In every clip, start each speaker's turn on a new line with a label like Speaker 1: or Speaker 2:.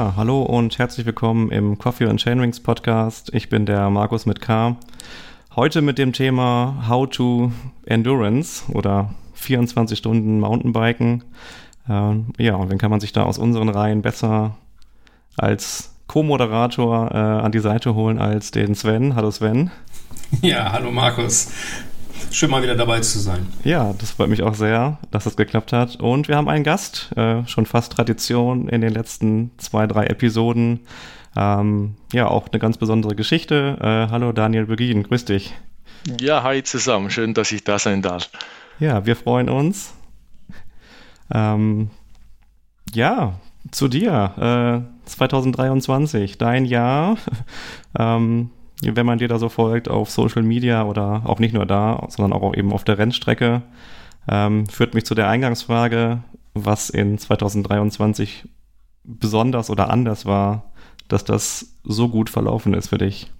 Speaker 1: Hallo und herzlich willkommen im Coffee and Chainrings Podcast. Ich bin der Markus mit K. Heute mit dem Thema How to Endurance oder 24 Stunden Mountainbiken. Äh, ja, und wen kann man sich da aus unseren Reihen besser als Co-Moderator äh, an die Seite holen als den Sven? Hallo Sven.
Speaker 2: Ja, hallo Markus. Schön mal wieder dabei zu sein.
Speaker 1: Ja, das freut mich auch sehr, dass das geklappt hat. Und wir haben einen Gast, äh, schon fast Tradition in den letzten zwei, drei Episoden. Ähm, ja, auch eine ganz besondere Geschichte. Äh, hallo Daniel Begin, grüß dich.
Speaker 3: Ja, hi zusammen, schön, dass ich da sein darf.
Speaker 1: Ja, wir freuen uns. Ähm, ja, zu dir. Äh, 2023, dein Jahr. ähm, wenn man dir da so folgt auf Social Media oder auch nicht nur da, sondern auch eben auf der Rennstrecke, ähm, führt mich zu der Eingangsfrage, was in 2023 besonders oder anders war, dass das so gut verlaufen ist für dich.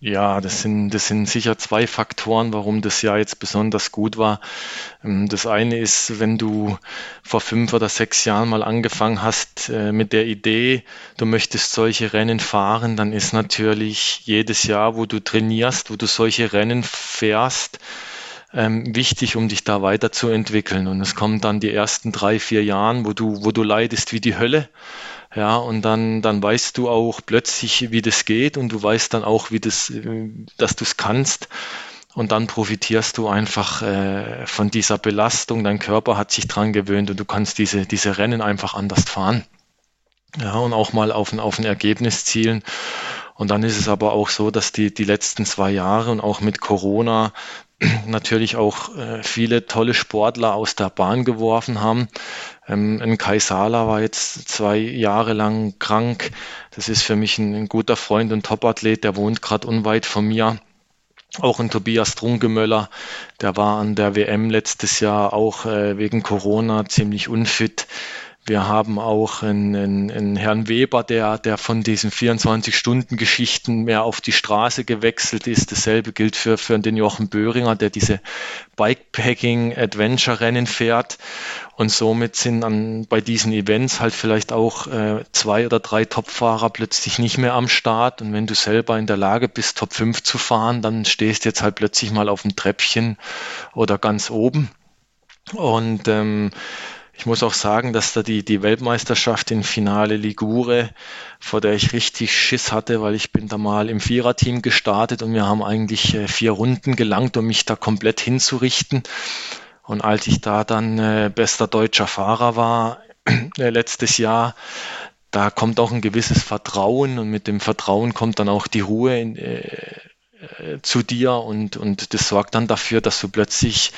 Speaker 3: Ja, das sind, das sind sicher zwei Faktoren, warum das Jahr jetzt besonders gut war. Ähm, das eine ist, wenn du vor fünf oder sechs Jahren mal angefangen hast äh, mit der Idee, du möchtest solche Rennen fahren, dann ist natürlich jedes Jahr, wo du trainierst, wo du solche Rennen fährst, ähm, wichtig, um dich da weiterzuentwickeln. Und es kommen dann die ersten drei, vier Jahren, wo du, wo du leidest wie die Hölle ja, und dann, dann weißt du auch plötzlich, wie das geht und du weißt dann auch, wie das, äh, dass du es kannst. Und dann profitierst du einfach äh, von dieser Belastung. Dein Körper hat sich dran gewöhnt und du kannst diese, diese Rennen einfach anders fahren. Ja, und auch mal auf ein, auf ein Ergebnis zielen. Und dann ist es aber auch so, dass die, die letzten zwei Jahre und auch mit Corona natürlich auch äh, viele tolle Sportler aus der Bahn geworfen haben. Ähm, ein Kai Sala war jetzt zwei Jahre lang krank. Das ist für mich ein, ein guter Freund und Topathlet, der wohnt gerade unweit von mir. Auch ein Tobias Drungemöller, der war an der WM letztes Jahr auch äh, wegen Corona ziemlich unfit. Wir haben auch einen, einen, einen Herrn Weber, der, der von diesen 24-Stunden-Geschichten mehr auf die Straße gewechselt ist. Dasselbe gilt für, für den Jochen Böhringer, der diese Bikepacking-Adventure-Rennen fährt. Und somit sind an, bei diesen Events halt vielleicht auch äh, zwei oder drei Topfahrer plötzlich nicht mehr am Start. Und wenn du selber in der Lage bist, Top 5 zu fahren, dann stehst du jetzt halt plötzlich mal auf dem Treppchen oder ganz oben. Und ähm, ich muss auch sagen, dass da die, die Weltmeisterschaft in Finale Ligure, vor der ich richtig Schiss hatte, weil ich bin da mal im Viererteam gestartet und wir haben eigentlich äh, vier Runden gelangt, um mich da komplett hinzurichten. Und als ich da dann äh, bester deutscher Fahrer war äh, letztes Jahr, da kommt auch ein gewisses Vertrauen und mit dem Vertrauen kommt dann auch die Ruhe in, äh, zu dir und, und das sorgt dann dafür, dass du plötzlich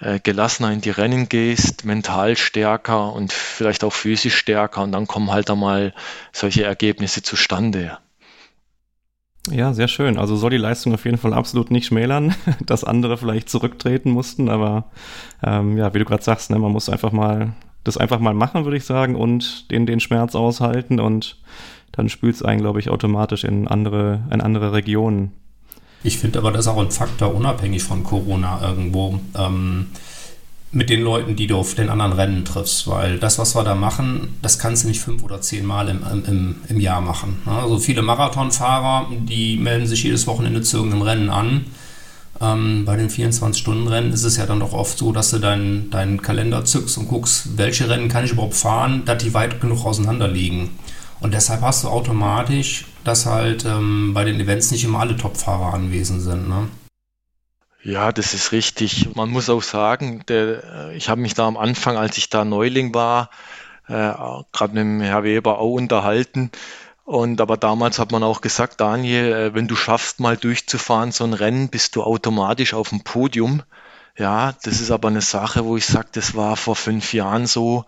Speaker 3: äh, gelassener in die Rennen gehst, mental stärker und vielleicht auch physisch stärker und dann kommen halt einmal solche Ergebnisse zustande.
Speaker 1: Ja, sehr schön. Also soll die Leistung auf jeden Fall absolut nicht schmälern, dass andere vielleicht zurücktreten mussten, aber ähm, ja, wie du gerade sagst, ne, man muss einfach mal das einfach mal machen, würde ich sagen, und den, den Schmerz aushalten und dann spült es einen, glaube ich, automatisch in andere, in andere Regionen.
Speaker 2: Ich finde aber, das ist auch ein Faktor unabhängig von Corona irgendwo. Ähm, mit den Leuten, die du auf den anderen Rennen triffst, weil das, was wir da machen, das kannst du nicht fünf oder zehn Mal im, im, im Jahr machen. Also viele Marathonfahrer, die melden sich jedes Wochenende zu irgendeinem Rennen an. Ähm, bei den 24-Stunden-Rennen ist es ja dann doch oft so, dass du deinen, deinen Kalender zückst und guckst, welche Rennen kann ich überhaupt fahren, dass die weit genug auseinander liegen. Und deshalb hast du automatisch, dass halt ähm, bei den Events nicht immer alle Top-Fahrer anwesend sind. Ne?
Speaker 3: Ja, das ist richtig. Man muss auch sagen, der, äh, ich habe mich da am Anfang, als ich da Neuling war, äh, gerade mit dem Herr Weber auch unterhalten. Und aber damals hat man auch gesagt, Daniel, äh, wenn du schaffst, mal durchzufahren, so ein Rennen, bist du automatisch auf dem Podium. Ja, das ist aber eine Sache, wo ich sage, das war vor fünf Jahren so.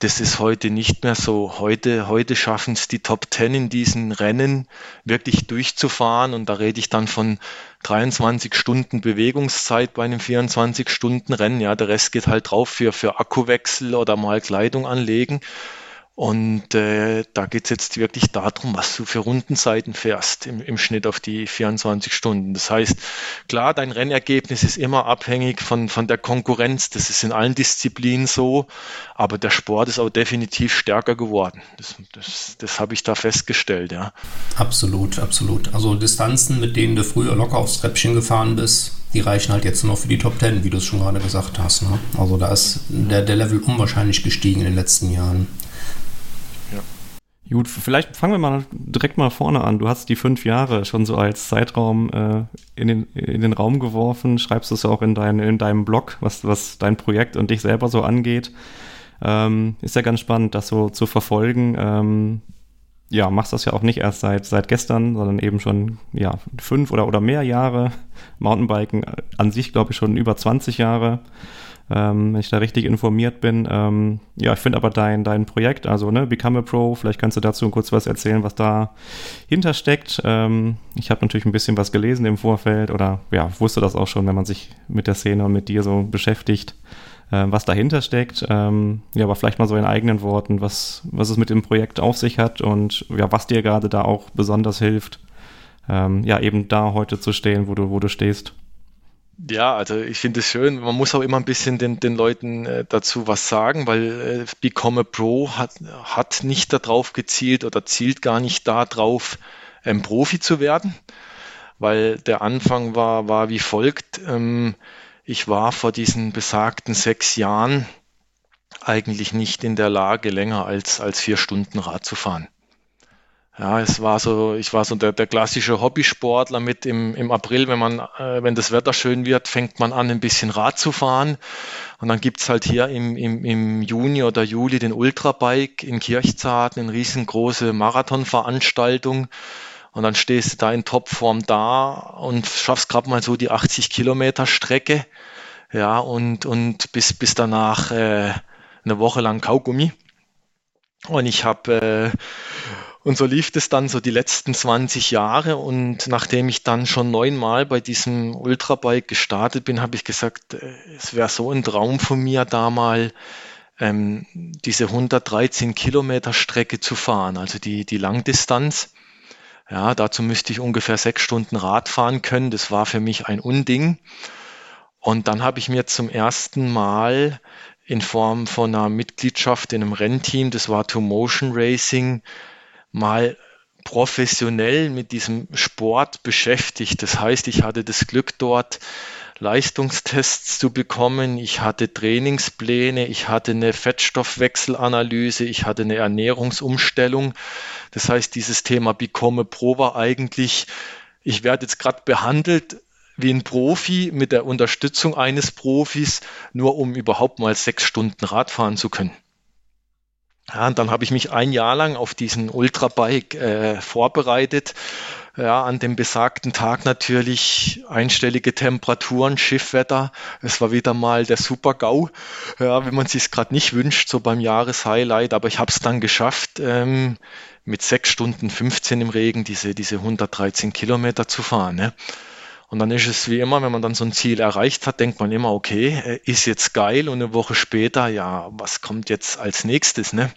Speaker 3: Das ist heute nicht mehr so. Heute, heute schaffen es die Top Ten in diesen Rennen wirklich durchzufahren. Und da rede ich dann von 23 Stunden Bewegungszeit bei einem 24 Stunden Rennen. Ja, der Rest geht halt drauf für, für Akkuwechsel oder mal Kleidung anlegen. Und äh, da geht es jetzt wirklich darum, was du für Rundenzeiten fährst im, im Schnitt auf die 24 Stunden. Das heißt, klar, dein Rennergebnis ist immer abhängig von, von der Konkurrenz. Das ist in allen Disziplinen so, aber der Sport ist auch definitiv stärker geworden. Das, das, das habe ich da festgestellt, ja.
Speaker 2: Absolut, absolut. Also Distanzen, mit denen du früher locker aufs Treppchen gefahren bist, die reichen halt jetzt nur noch für die Top Ten, wie du es schon gerade gesagt hast. Ne? Also da ist der, der Level unwahrscheinlich gestiegen in den letzten Jahren.
Speaker 1: Gut, vielleicht fangen wir mal direkt mal vorne an. Du hast die fünf Jahre schon so als Zeitraum äh, in, den, in den Raum geworfen, schreibst es auch in, dein, in deinem Blog, was, was dein Projekt und dich selber so angeht. Ähm, ist ja ganz spannend, das so zu verfolgen. Ähm, ja, machst das ja auch nicht erst seit, seit gestern, sondern eben schon ja, fünf oder, oder mehr Jahre. Mountainbiken an sich, glaube ich, schon über 20 Jahre ähm, wenn ich da richtig informiert bin. Ähm, ja, ich finde aber dein, dein Projekt, also ne, Become a Pro, vielleicht kannst du dazu kurz was erzählen, was da hintersteckt. Ähm, ich habe natürlich ein bisschen was gelesen im Vorfeld oder ja, wusste das auch schon, wenn man sich mit der Szene und mit dir so beschäftigt, äh, was dahinter steckt. Ähm, ja, aber vielleicht mal so in eigenen Worten, was, was es mit dem Projekt auf sich hat und ja, was dir gerade da auch besonders hilft, ähm, ja, eben da heute zu stehen, wo du, wo du stehst.
Speaker 3: Ja, also ich finde es schön. Man muss auch immer ein bisschen den, den Leuten äh, dazu was sagen, weil äh, Become a Pro hat, hat nicht darauf gezielt oder zielt gar nicht darauf, ähm, Profi zu werden, weil der Anfang war, war wie folgt. Ähm, ich war vor diesen besagten sechs Jahren eigentlich nicht in der Lage, länger als, als vier Stunden Rad zu fahren. Ja, es war so, ich war so der, der klassische Hobbysportler mit im, im April, wenn man, äh, wenn das Wetter schön wird, fängt man an, ein bisschen Rad zu fahren. Und dann gibt's halt hier im, im, im Juni oder Juli den Ultrabike in Kirchzarten, eine riesengroße Marathonveranstaltung. Und dann stehst du da in Topform da und schaffst gerade mal so die 80 Kilometer Strecke. Ja, und, und bis, bis danach äh, eine Woche lang Kaugummi. Und ich habe äh, und so lief es dann so die letzten 20 Jahre. Und nachdem ich dann schon neunmal bei diesem Ultrabike gestartet bin, habe ich gesagt, äh, es wäre so ein Traum von mir, da mal ähm, diese 113 Kilometer Strecke zu fahren, also die, die Langdistanz. Ja, dazu müsste ich ungefähr sechs Stunden Rad fahren können. Das war für mich ein Unding. Und dann habe ich mir zum ersten Mal in Form von einer Mitgliedschaft in einem Rennteam, das war To Motion Racing, mal professionell mit diesem Sport beschäftigt. Das heißt, ich hatte das Glück dort Leistungstests zu bekommen. Ich hatte Trainingspläne, ich hatte eine Fettstoffwechselanalyse, ich hatte eine Ernährungsumstellung. Das heißt, dieses Thema Become Pro war eigentlich, ich werde jetzt gerade behandelt wie ein Profi mit der Unterstützung eines Profis, nur um überhaupt mal sechs Stunden Radfahren zu können. Ja, und dann habe ich mich ein Jahr lang auf diesen Ultrabike äh, vorbereitet. Ja, an dem besagten Tag natürlich einstellige Temperaturen, Schiffwetter. Es war wieder mal der Super-GAU, ja, wenn man sich gerade nicht wünscht, so beim Jahreshighlight. Aber ich habe es dann geschafft, ähm, mit sechs Stunden 15 im Regen diese, diese 113 Kilometer zu fahren. Ne? Und dann ist es wie immer, wenn man dann so ein Ziel erreicht hat, denkt man immer, okay, äh, ist jetzt geil und eine Woche später, ja, was kommt jetzt als nächstes, ne?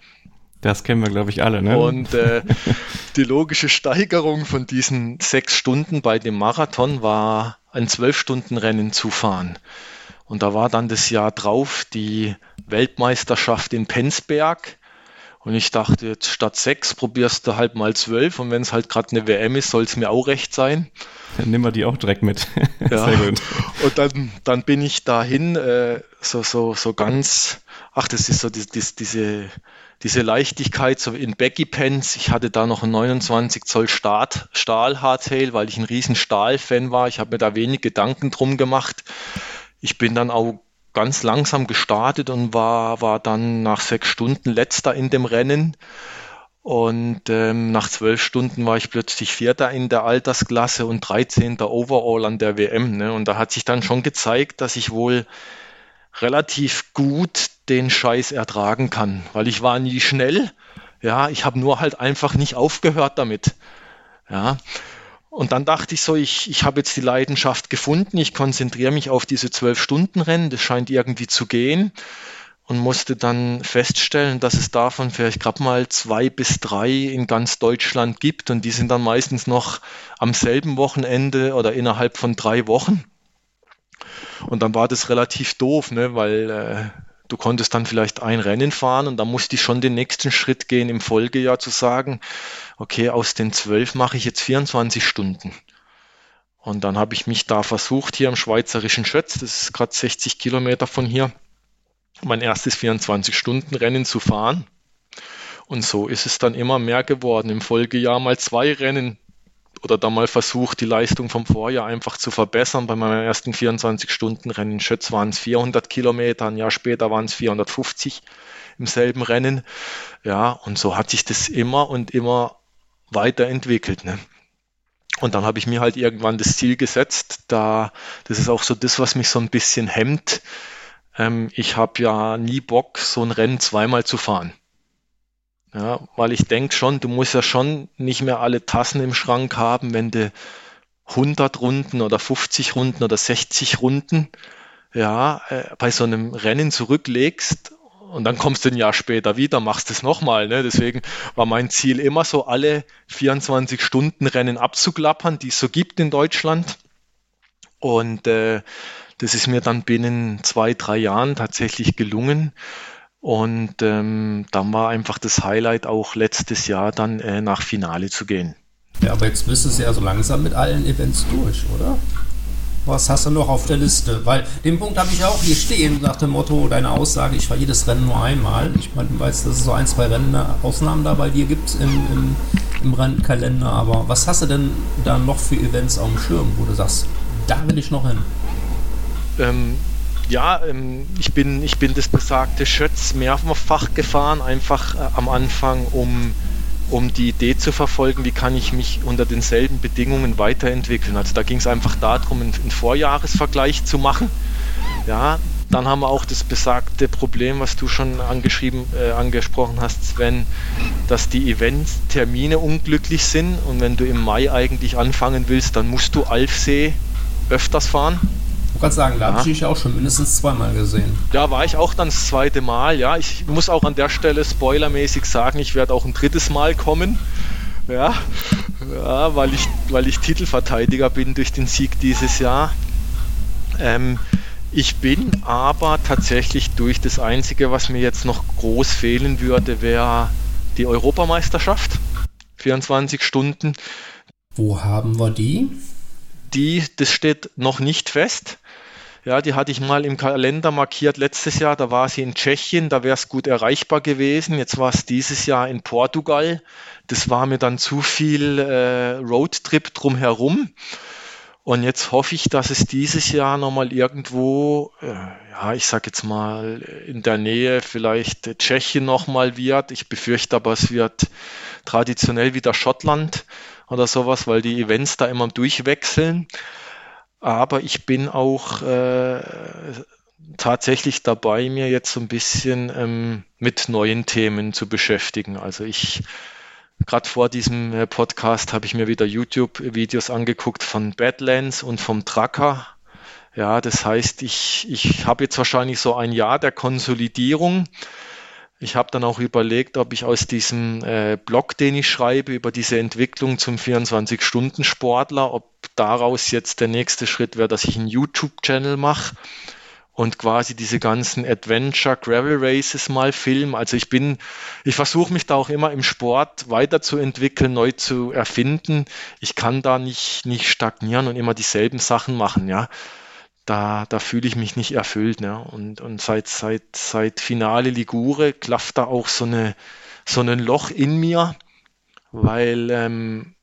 Speaker 1: Das kennen wir, glaube ich, alle, ne?
Speaker 3: Und äh, die logische Steigerung von diesen sechs Stunden bei dem Marathon war ein Zwölf-Stunden-Rennen zu fahren. Und da war dann das Jahr drauf die Weltmeisterschaft in Penzberg. Und ich dachte, jetzt statt sechs probierst du halt mal zwölf. Und wenn es halt gerade eine WM ist, soll es mir auch recht sein.
Speaker 1: Dann nehmen wir die auch direkt mit.
Speaker 3: Ja. Sehr gut. Und dann, dann bin ich dahin, äh, so, so, so ganz, ach, das ist so die, die, diese, diese Leichtigkeit, so in Becky Pants. Ich hatte da noch ein 29 Zoll Start, Stahl Hardtail, weil ich ein riesen Stahl-Fan war. Ich habe mir da wenig Gedanken drum gemacht. Ich bin dann auch ganz langsam gestartet und war, war dann nach sechs Stunden letzter in dem Rennen. Und ähm, nach zwölf Stunden war ich plötzlich Vierter in der Altersklasse und 13. Overall an der WM. Ne? Und da hat sich dann schon gezeigt, dass ich wohl relativ gut den Scheiß ertragen kann, weil ich war nie schnell. Ja, ich habe nur halt einfach nicht aufgehört damit. Ja. Und dann dachte ich so, ich, ich habe jetzt die Leidenschaft gefunden, ich konzentriere mich auf diese zwölf Stunden Rennen, das scheint irgendwie zu gehen. und musste dann feststellen, dass es davon vielleicht gerade mal zwei bis drei in ganz Deutschland gibt und die sind dann meistens noch am selben Wochenende oder innerhalb von drei Wochen. Und dann war das relativ doof, ne, weil äh, du konntest dann vielleicht ein Rennen fahren und dann musste ich schon den nächsten Schritt gehen im Folgejahr zu sagen, okay, aus den zwölf mache ich jetzt 24 Stunden. Und dann habe ich mich da versucht, hier im schweizerischen Schötz, das ist gerade 60 Kilometer von hier, mein erstes 24-Stunden-Rennen zu fahren. Und so ist es dann immer mehr geworden. Im Folgejahr mal zwei Rennen oder dann mal versucht, die Leistung vom Vorjahr einfach zu verbessern. Bei meinem ersten 24-Stunden-Rennen in Schötz waren es 400 Kilometer, ein Jahr später waren es 450 im selben Rennen. Ja, und so hat sich das immer und immer weiterentwickelt. Ne? Und dann habe ich mir halt irgendwann das Ziel gesetzt, da, das ist auch so das, was mich so ein bisschen hemmt. Ähm, ich habe ja nie Bock, so ein Rennen zweimal zu fahren. Ja, weil ich denke schon, du musst ja schon nicht mehr alle Tassen im Schrank haben, wenn du 100 Runden oder 50 Runden oder 60 Runden ja, äh, bei so einem Rennen zurücklegst und dann kommst du ein Jahr später wieder, machst es nochmal. Ne? Deswegen war mein Ziel immer so, alle 24 Stunden Rennen abzuklappern, die es so gibt in Deutschland. Und äh, das ist mir dann binnen zwei, drei Jahren tatsächlich gelungen. Und ähm, dann war einfach das Highlight auch letztes Jahr dann äh, nach Finale zu gehen.
Speaker 2: Ja, aber jetzt bist du ja so langsam mit allen Events durch, oder? Was hast du noch auf der Liste? Weil den Punkt habe ich auch hier stehen, nach dem Motto, deine Aussage, ich fahre jedes Rennen nur einmal. Ich meine, du weißt, dass es so ein, zwei Rennen, Ausnahmen da bei dir gibt im, im, im Rennkalender, aber was hast du denn da noch für Events auf dem Schirm, wo du sagst, da will ich noch hin?
Speaker 3: Ähm, ja, ähm, ich, bin, ich bin das besagte Schötz mehrfach gefahren, einfach äh, am Anfang, um, um die Idee zu verfolgen, wie kann ich mich unter denselben Bedingungen weiterentwickeln. Also da ging es einfach darum, einen, einen Vorjahresvergleich zu machen. Ja, dann haben wir auch das besagte Problem, was du schon angeschrieben, äh, angesprochen hast, Sven, dass die Eventtermine unglücklich sind und wenn du im Mai eigentlich anfangen willst, dann musst du Alfsee öfters fahren
Speaker 2: gerade sagen, da ja. habe ich dich auch schon mindestens zweimal gesehen.
Speaker 3: Ja, war ich auch dann das zweite Mal. Ja, ich muss auch an der Stelle spoilermäßig sagen, ich werde auch ein drittes Mal kommen. Ja, ja weil, ich, weil ich Titelverteidiger bin durch den Sieg dieses Jahr. Ähm, ich bin aber tatsächlich durch das Einzige, was mir jetzt noch groß fehlen würde, wäre die Europameisterschaft. 24 Stunden.
Speaker 2: Wo haben wir die?
Speaker 3: Die, das steht noch nicht fest. Ja, die hatte ich mal im Kalender markiert letztes Jahr. Da war sie in Tschechien, da wäre es gut erreichbar gewesen. Jetzt war es dieses Jahr in Portugal. Das war mir dann zu viel äh, Roadtrip drumherum. Und jetzt hoffe ich, dass es dieses Jahr nochmal irgendwo, äh, ja, ich sag jetzt mal in der Nähe vielleicht Tschechien nochmal wird. Ich befürchte aber, es wird traditionell wieder Schottland oder sowas, weil die Events da immer durchwechseln. Aber ich bin auch äh, tatsächlich dabei, mir jetzt so ein bisschen ähm, mit neuen Themen zu beschäftigen. Also ich, gerade vor diesem äh, Podcast habe ich mir wieder YouTube-Videos angeguckt von Badlands und vom Tracker. Ja, das heißt, ich, ich habe jetzt wahrscheinlich so ein Jahr der Konsolidierung ich habe dann auch überlegt, ob ich aus diesem äh, Blog, den ich schreibe, über diese Entwicklung zum 24-Stunden-Sportler, ob daraus jetzt der nächste Schritt wäre, dass ich einen YouTube-Channel mache und quasi diese ganzen Adventure Gravel Races mal filmen. Also ich bin, ich versuche mich da auch immer im Sport weiterzuentwickeln, neu zu erfinden. Ich kann da nicht, nicht stagnieren und immer dieselben Sachen machen, ja da, da fühle ich mich nicht erfüllt. Ne? Und, und seit, seit, seit Finale Ligure klafft da auch so, eine, so ein Loch in mir, weil ähm,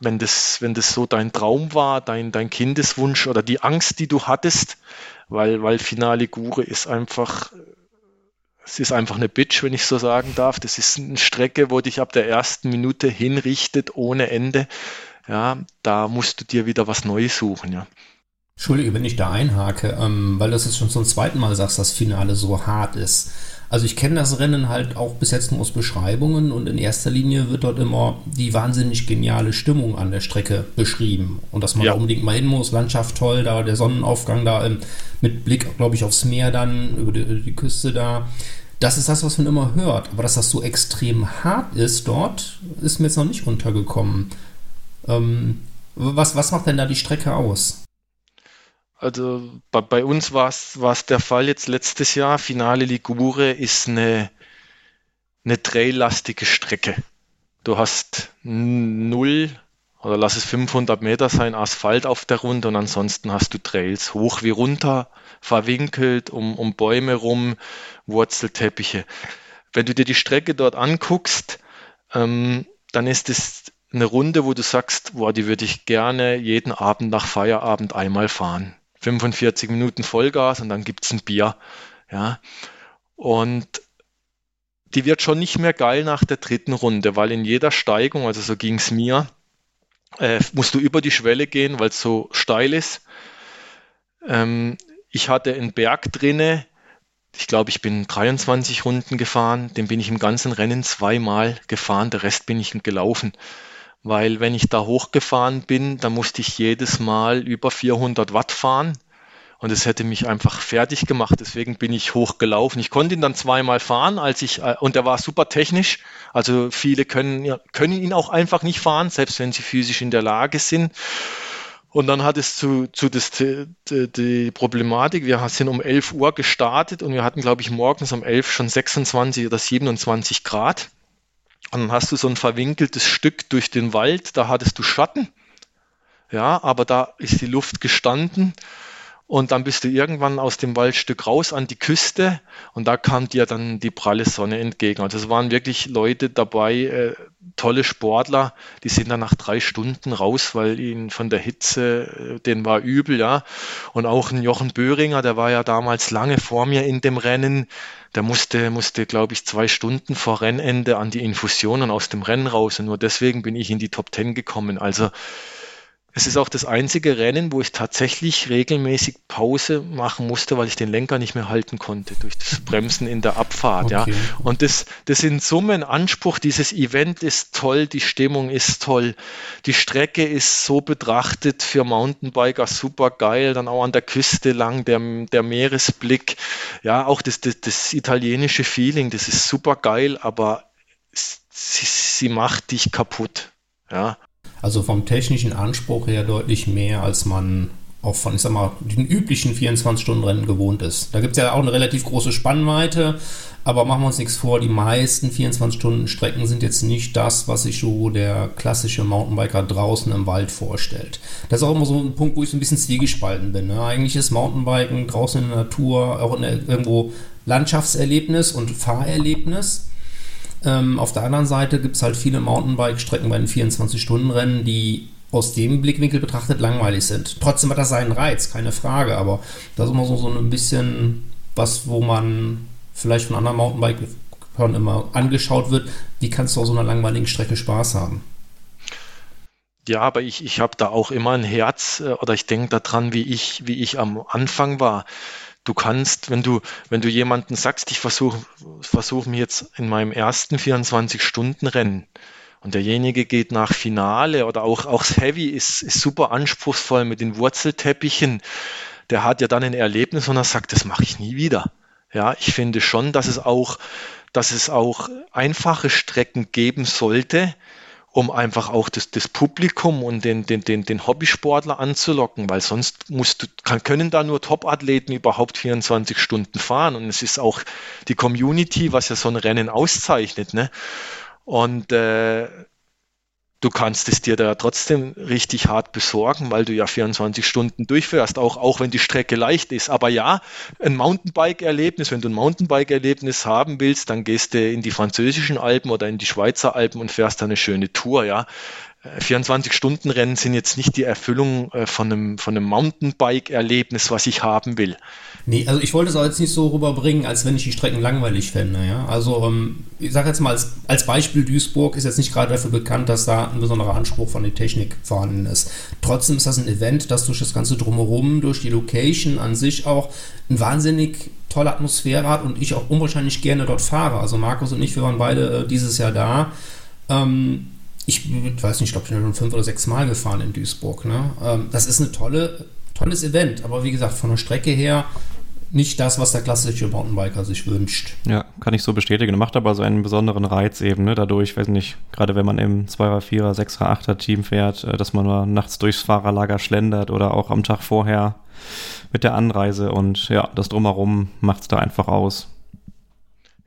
Speaker 3: wenn, das, wenn das so dein Traum war, dein, dein Kindeswunsch oder die Angst, die du hattest, weil, weil Finale Ligure ist einfach, es ist einfach eine Bitch, wenn ich so sagen darf. Das ist eine Strecke, wo dich ab der ersten Minute hinrichtet ohne Ende. Ja, da musst du dir wieder was Neues suchen, ja.
Speaker 2: Entschuldige, wenn ich da einhake, ähm, weil du das jetzt schon zum zweiten Mal sagst, dass Finale so hart ist. Also ich kenne das Rennen halt auch bis jetzt nur aus Beschreibungen und in erster Linie wird dort immer die wahnsinnig geniale Stimmung an der Strecke beschrieben und dass man ja. da unbedingt mal hin muss, Landschaft toll, da der Sonnenaufgang da ähm, mit Blick, glaube ich, aufs Meer dann, über die, die, Küste da. Das ist das, was man immer hört. Aber dass das so extrem hart ist dort, ist mir jetzt noch nicht untergekommen. Ähm, was, was macht denn da die Strecke aus?
Speaker 3: Also bei, bei uns war es der Fall jetzt letztes Jahr. Finale Ligure ist eine, eine traillastige Strecke. Du hast null oder lass es 500 Meter sein Asphalt auf der Runde und ansonsten hast du Trails hoch wie runter, verwinkelt, um, um Bäume rum, Wurzelteppiche. Wenn du dir die Strecke dort anguckst, ähm, dann ist es eine Runde, wo du sagst, boah, die würde ich gerne jeden Abend nach Feierabend einmal fahren. 45 Minuten Vollgas und dann gibt es ein Bier. Ja. Und die wird schon nicht mehr geil nach der dritten Runde, weil in jeder Steigung, also so ging es mir, äh, musst du über die Schwelle gehen, weil es so steil ist. Ähm, ich hatte einen Berg drinne, ich glaube, ich bin 23 Runden gefahren, den bin ich im ganzen Rennen zweimal gefahren, der Rest bin ich gelaufen weil wenn ich da hochgefahren bin, dann musste ich jedes Mal über 400 Watt fahren und es hätte mich einfach fertig gemacht. Deswegen bin ich hochgelaufen. Ich konnte ihn dann zweimal fahren, als ich äh, und er war super technisch. Also viele können können ihn auch einfach nicht fahren, selbst wenn sie physisch in der Lage sind. Und dann hat es zu, zu das, die, die Problematik, wir sind um 11 Uhr gestartet und wir hatten, glaube ich, morgens um 11 schon 26 oder 27 Grad. Und dann hast du so ein verwinkeltes Stück durch den Wald, da hattest du Schatten. Ja, aber da ist die Luft gestanden und dann bist du irgendwann aus dem Waldstück raus an die Küste und da kam dir dann die pralle Sonne entgegen. Also es waren wirklich Leute dabei, äh, tolle Sportler, die sind dann nach drei Stunden raus, weil ihnen von der Hitze, äh, denen war übel, ja. Und auch ein Jochen Böhringer, der war ja damals lange vor mir in dem Rennen, der musste, musste, glaube ich, zwei Stunden vor Rennende an die Infusionen aus dem Rennen raus und nur deswegen bin ich in die Top Ten gekommen. Also es ist auch das einzige Rennen, wo ich tatsächlich regelmäßig Pause machen musste, weil ich den Lenker nicht mehr halten konnte durch das Bremsen in der Abfahrt. Okay. Ja. Und das, das in Summe ein Anspruch. Dieses Event ist toll, die Stimmung ist toll, die Strecke ist so betrachtet für Mountainbiker super geil. Dann auch an der Küste lang der, der Meeresblick. Ja, auch das, das, das italienische Feeling, das ist super geil, aber sie, sie macht dich kaputt. Ja.
Speaker 2: Also vom technischen Anspruch her deutlich mehr, als man auch von, ich sag mal, den üblichen 24-Stunden-Rennen gewohnt ist. Da gibt es ja auch eine relativ große Spannweite, aber machen wir uns nichts vor, die meisten 24-Stunden-Strecken sind jetzt nicht das, was sich so der klassische Mountainbiker draußen im Wald vorstellt. Das ist auch immer so ein Punkt, wo ich so ein bisschen zwiegespalten bin. Ne? Eigentlich ist Mountainbiken draußen in der Natur auch irgendwo Landschaftserlebnis und Fahrerlebnis. Ähm, auf der anderen Seite gibt es halt viele Mountainbike-Strecken bei den 24-Stunden-Rennen, die aus dem Blickwinkel betrachtet langweilig sind. Trotzdem hat das seinen Reiz, keine Frage, aber das ist immer so, so ein bisschen was, wo man vielleicht von anderen Mountainbike-Hörern immer angeschaut wird. Wie kannst du auf so einer langweiligen Strecke Spaß haben?
Speaker 3: Ja, aber ich, ich habe da auch immer ein Herz äh, oder ich denke daran, wie ich, wie ich am Anfang war du kannst, wenn du, wenn du jemanden sagst, ich versuche versuch mir jetzt in meinem ersten 24-Stunden-Rennen und derjenige geht nach Finale oder auch, auch Heavy ist, ist super anspruchsvoll mit den Wurzelteppichen, der hat ja dann ein Erlebnis und er sagt, das mache ich nie wieder. Ja, ich finde schon, dass es auch, dass es auch einfache Strecken geben sollte, um einfach auch das, das Publikum und den, den, den, den Hobbysportler anzulocken, weil sonst musst du, kann, können da nur Top-Athleten überhaupt 24 Stunden fahren und es ist auch die Community, was ja so ein Rennen auszeichnet. Ne? Und äh, du kannst es dir da trotzdem richtig hart besorgen, weil du ja 24 Stunden durchfährst, auch, auch wenn die Strecke leicht ist. Aber ja, ein Mountainbike-Erlebnis, wenn du ein Mountainbike-Erlebnis haben willst, dann gehst du in die französischen Alpen oder in die Schweizer Alpen und fährst da eine schöne Tour, ja. 24-Stunden-Rennen sind jetzt nicht die Erfüllung äh, von einem, von einem Mountainbike-Erlebnis, was ich haben will.
Speaker 2: Nee, also ich wollte es auch jetzt nicht so rüberbringen, als wenn ich die Strecken langweilig fände. Ja? Also ähm, ich sage jetzt mal als, als Beispiel, Duisburg ist jetzt nicht gerade dafür bekannt, dass da ein besonderer Anspruch von der Technik vorhanden ist. Trotzdem ist das ein Event, das durch das ganze Drumherum, durch die Location an sich auch ein wahnsinnig tolle Atmosphäre hat und ich auch unwahrscheinlich gerne dort fahre. Also Markus und ich, wir waren beide äh, dieses Jahr da. Ähm, ich weiß nicht, ich glaube, ich bin schon fünf oder sechs Mal gefahren in Duisburg. Ne? Ähm, das ist ein tolle, tolles Event, aber wie gesagt, von der Strecke her nicht das, was der klassische Mountainbiker sich wünscht.
Speaker 1: Ja, kann ich so bestätigen. Macht aber so einen besonderen Reiz eben, ne? dadurch, weiß nicht, gerade wenn man im 2er, 4er, 6er, 8er Team fährt, äh, dass man nur nachts durchs Fahrerlager schlendert oder auch am Tag vorher mit der Anreise und ja, das Drumherum macht es da einfach aus.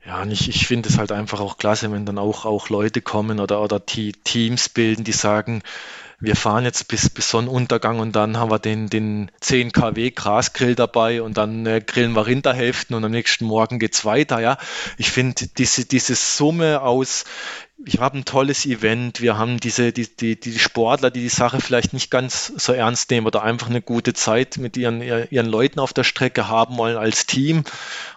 Speaker 3: Ja, und ich, ich finde es halt einfach auch klasse, wenn dann auch, auch Leute kommen oder, oder die Teams bilden, die sagen, wir fahren jetzt bis, bis Sonnenuntergang und dann haben wir den, den 10 kW Grasgrill dabei und dann äh, grillen wir Rinderhälften und am nächsten Morgen geht's weiter. Ja, ich finde diese, diese Summe aus, wir haben ein tolles Event, wir haben diese, die, die, die Sportler, die die Sache vielleicht nicht ganz so ernst nehmen oder einfach eine gute Zeit mit ihren, ihren Leuten auf der Strecke haben wollen als Team.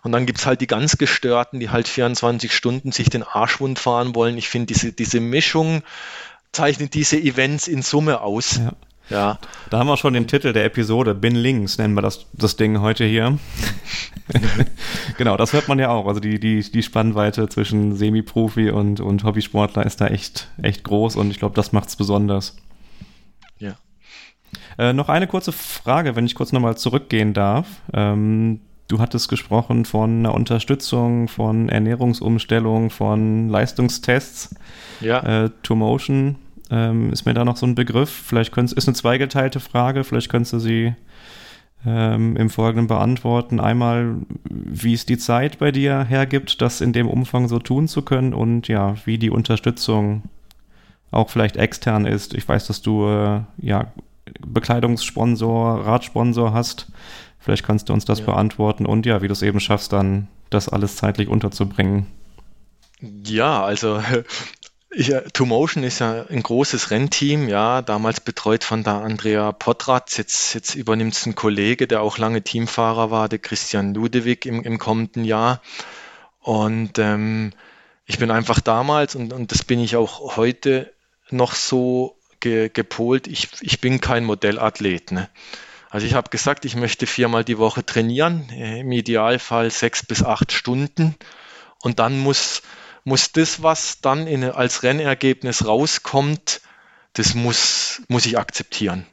Speaker 3: Und dann gibt's halt die ganz Gestörten, die halt 24 Stunden sich den Arschwund fahren wollen. Ich finde, diese, diese Mischung zeichnet diese Events in Summe aus.
Speaker 1: Ja. Ja. Da haben wir schon den Titel der Episode. Bin links nennen wir das, das Ding heute hier. genau, das hört man ja auch. Also die, die, die Spannweite zwischen Semi-Profi und, und Hobbysportler ist da echt, echt groß und ich glaube, das macht es besonders.
Speaker 3: Ja.
Speaker 1: Äh, noch eine kurze Frage, wenn ich kurz nochmal zurückgehen darf. Ähm, du hattest gesprochen von einer Unterstützung, von Ernährungsumstellung, von Leistungstests.
Speaker 3: Ja.
Speaker 1: Äh, To Motion ähm, ist mir da noch so ein Begriff? Vielleicht könntest, ist eine zweigeteilte Frage, vielleicht könntest du sie ähm, im Folgenden beantworten. Einmal, wie es die Zeit bei dir hergibt, das in dem Umfang so tun zu können und ja, wie die Unterstützung auch vielleicht extern ist. Ich weiß, dass du äh, ja Bekleidungssponsor, Radsponsor hast. Vielleicht kannst du uns das ja. beantworten und ja, wie du es eben schaffst, dann das alles zeitlich unterzubringen.
Speaker 3: Ja, also ich, Two Motion ist ja ein großes Rennteam, ja, damals betreut von der Andrea Potratz. Jetzt, jetzt übernimmt es ein Kollege, der auch lange Teamfahrer war, der Christian Ludewig im, im kommenden Jahr. Und ähm, ich bin einfach damals, und, und das bin ich auch heute noch so ge, gepolt, ich, ich bin kein Modellathlet. Ne? Also ich habe gesagt, ich möchte viermal die Woche trainieren, im Idealfall sechs bis acht Stunden. Und dann muss muss das, was dann in, als Rennergebnis rauskommt, das muss, muss ich akzeptieren.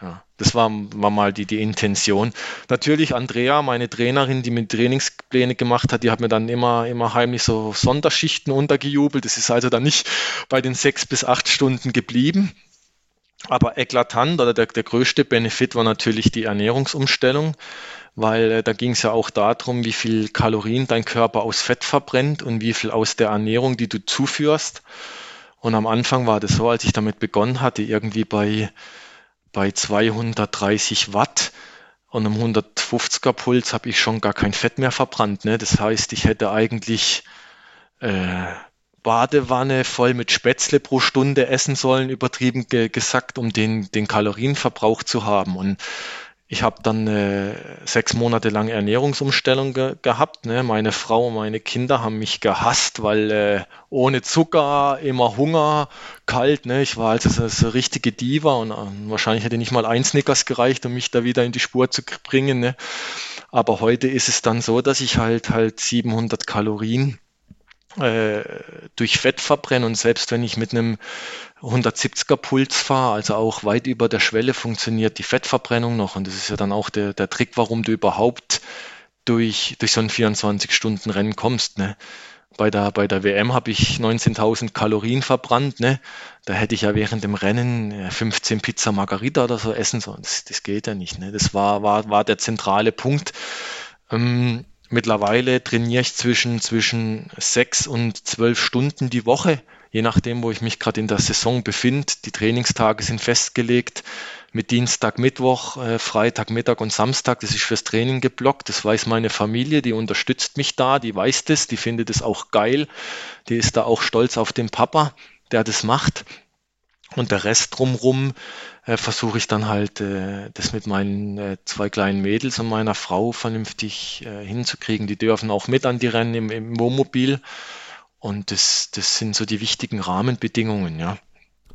Speaker 3: Ja, das war, war mal die, die Intention. Natürlich Andrea, meine Trainerin, die mir Trainingspläne gemacht hat, die hat mir dann immer, immer heimlich so Sonderschichten untergejubelt. Das ist also dann nicht bei den sechs bis acht Stunden geblieben. Aber eklatant oder der, der größte Benefit war natürlich die Ernährungsumstellung weil äh, da ging es ja auch darum, wie viel Kalorien dein Körper aus Fett verbrennt und wie viel aus der Ernährung, die du zuführst. Und am Anfang war das so, als ich damit begonnen hatte, irgendwie bei, bei 230 Watt und einem 150er Puls habe ich schon gar kein Fett mehr verbrannt. Ne? Das heißt, ich hätte eigentlich äh, Badewanne voll mit Spätzle pro Stunde essen sollen, übertrieben ge gesagt, um den, den Kalorienverbrauch zu haben. Und ich habe dann äh, sechs Monate lang Ernährungsumstellung ge gehabt. Ne? Meine Frau und meine Kinder haben mich gehasst, weil äh, ohne Zucker, immer Hunger, kalt. Ne? Ich war also so, so richtige Diva und äh, wahrscheinlich hätte nicht mal ein Snickers gereicht, um mich da wieder in die Spur zu bringen. Ne? Aber heute ist es dann so, dass ich halt halt 700 Kalorien äh, durch Fett verbrenne und selbst wenn ich mit einem 170er Puls fahre, also auch weit über der Schwelle funktioniert die Fettverbrennung noch und das ist ja dann auch der, der Trick, warum du überhaupt durch, durch so ein 24-Stunden-Rennen kommst. Ne? Bei der, bei der WM habe ich 19.000 Kalorien verbrannt. Ne? Da hätte ich ja während dem Rennen 15 Pizza Margarita oder so essen sollen. Das, das geht ja nicht. Ne? Das war, war, war der zentrale Punkt. Ähm, Mittlerweile trainiere ich zwischen, zwischen sechs und zwölf Stunden die Woche, je nachdem, wo ich mich gerade in der Saison befinde. Die Trainingstage sind festgelegt mit Dienstag, Mittwoch, äh, Freitag, Mittag und Samstag. Das ist fürs Training geblockt. Das weiß meine Familie, die unterstützt mich da, die weiß das, die findet es auch geil. Die ist da auch stolz auf den Papa, der das macht. Und der Rest drumrum äh, versuche ich dann halt, äh, das mit meinen äh, zwei kleinen Mädels und meiner Frau vernünftig äh, hinzukriegen. Die dürfen auch mit an die Rennen im, im Wohnmobil. Und das, das sind so die wichtigen Rahmenbedingungen, ja.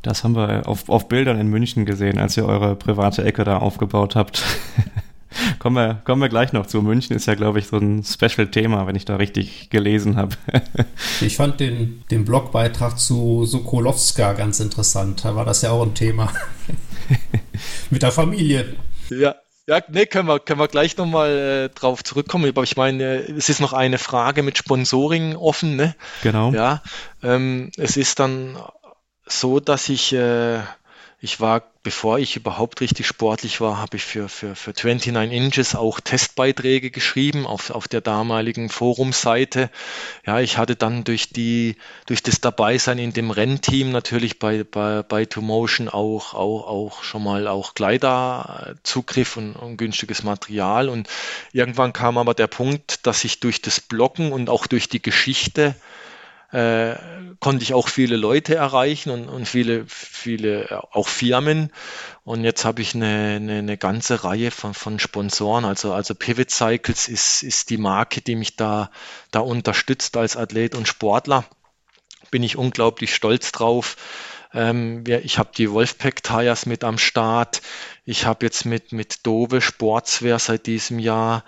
Speaker 1: Das haben wir auf, auf Bildern in München gesehen, als ihr eure private Ecke da aufgebaut habt. kommen, wir, kommen wir gleich noch zu. München ist ja, glaube ich, so ein Special-Thema, wenn ich da richtig gelesen habe.
Speaker 2: ich fand den, den Blogbeitrag zu Sokolowska ganz interessant. Da war das ja auch ein Thema. Mit der Familie.
Speaker 3: Ja, ja, nee, können wir, können wir gleich nochmal äh, drauf zurückkommen. Aber ich meine, es ist noch eine Frage mit Sponsoring offen, ne?
Speaker 1: Genau.
Speaker 3: Ja, ähm, es ist dann so, dass ich äh, ich war, bevor ich überhaupt richtig sportlich war, habe ich für, für, für 29 Inches auch Testbeiträge geschrieben auf, auf der damaligen Forumseite. Ja, ich hatte dann durch die, durch das Dabeisein in dem Rennteam natürlich bei, bei, bei Two Motion auch, auch, auch schon mal auch Kleiderzugriff und, und günstiges Material. Und irgendwann kam aber der Punkt, dass ich durch das Blocken und auch durch die Geschichte äh, konnte ich auch viele Leute erreichen und, und viele, viele äh, auch Firmen. Und jetzt habe ich eine, eine, eine ganze Reihe von, von Sponsoren. Also, also Pivot Cycles ist, ist die Marke, die mich da, da unterstützt als Athlet und Sportler. Bin ich unglaublich stolz drauf. Ähm, ich habe die Wolfpack Tires mit am Start. Ich habe jetzt mit, mit Dove Sportswear seit diesem Jahr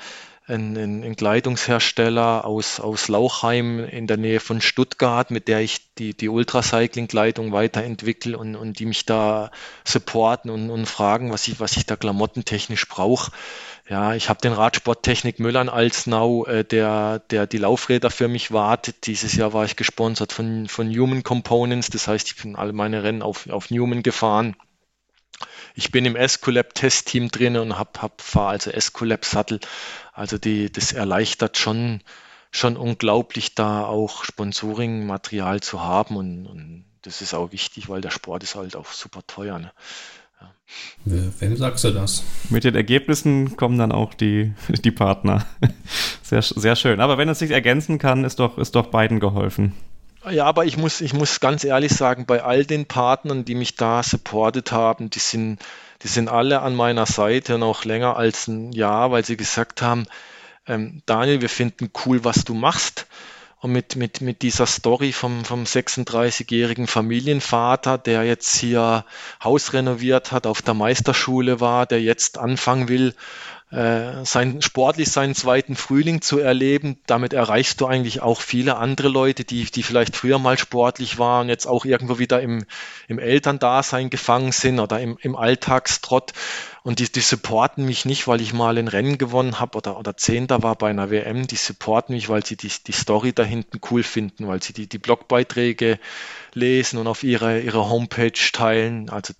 Speaker 3: ein, ein, ein Kleidungshersteller aus, aus Lauchheim in der Nähe von Stuttgart, mit der ich die, die Ultracycling-Kleidung weiterentwickle und, und die mich da supporten und, und fragen, was ich, was ich da klamottentechnisch brauche. Ja, ich habe den Radsporttechnik Müllern Alsnau, äh, der, der die Laufräder für mich wartet. Dieses Jahr war ich gesponsert von, von Newman Components, das heißt, ich bin alle meine Rennen auf, auf Newman gefahren. Ich bin im Escolab Testteam drin und hab, hab fahre also Escolab Sattel. Also die, das erleichtert schon, schon unglaublich, da auch Sponsoring-Material zu haben und, und das ist auch wichtig, weil der Sport ist halt auch super teuer. Ne?
Speaker 2: Ja. Wem sagst du das?
Speaker 1: Mit den Ergebnissen kommen dann auch die, die Partner. Sehr, sehr schön. Aber wenn es sich ergänzen kann, ist doch, ist doch beiden geholfen.
Speaker 3: Ja, aber ich muss, ich muss ganz ehrlich sagen, bei all den Partnern, die mich da supportet haben, die sind, die sind alle an meiner Seite noch länger als ein Jahr, weil sie gesagt haben, ähm, Daniel, wir finden cool, was du machst. Und mit, mit, mit dieser Story vom, vom 36-jährigen Familienvater, der jetzt hier Haus renoviert hat, auf der Meisterschule war, der jetzt anfangen will, äh, sein, sportlich seinen zweiten Frühling zu erleben. Damit erreichst du eigentlich auch viele andere Leute, die, die vielleicht früher mal sportlich waren, jetzt auch irgendwo wieder im, im Elterndasein gefangen sind oder im, im Alltagstrott. Und die, die supporten mich nicht, weil ich mal ein Rennen gewonnen habe oder, oder Zehnter war bei einer WM. Die supporten mich, weil sie die, die Story da hinten cool finden, weil sie die, die Blogbeiträge lesen und auf ihre, ihre Homepage teilen. Also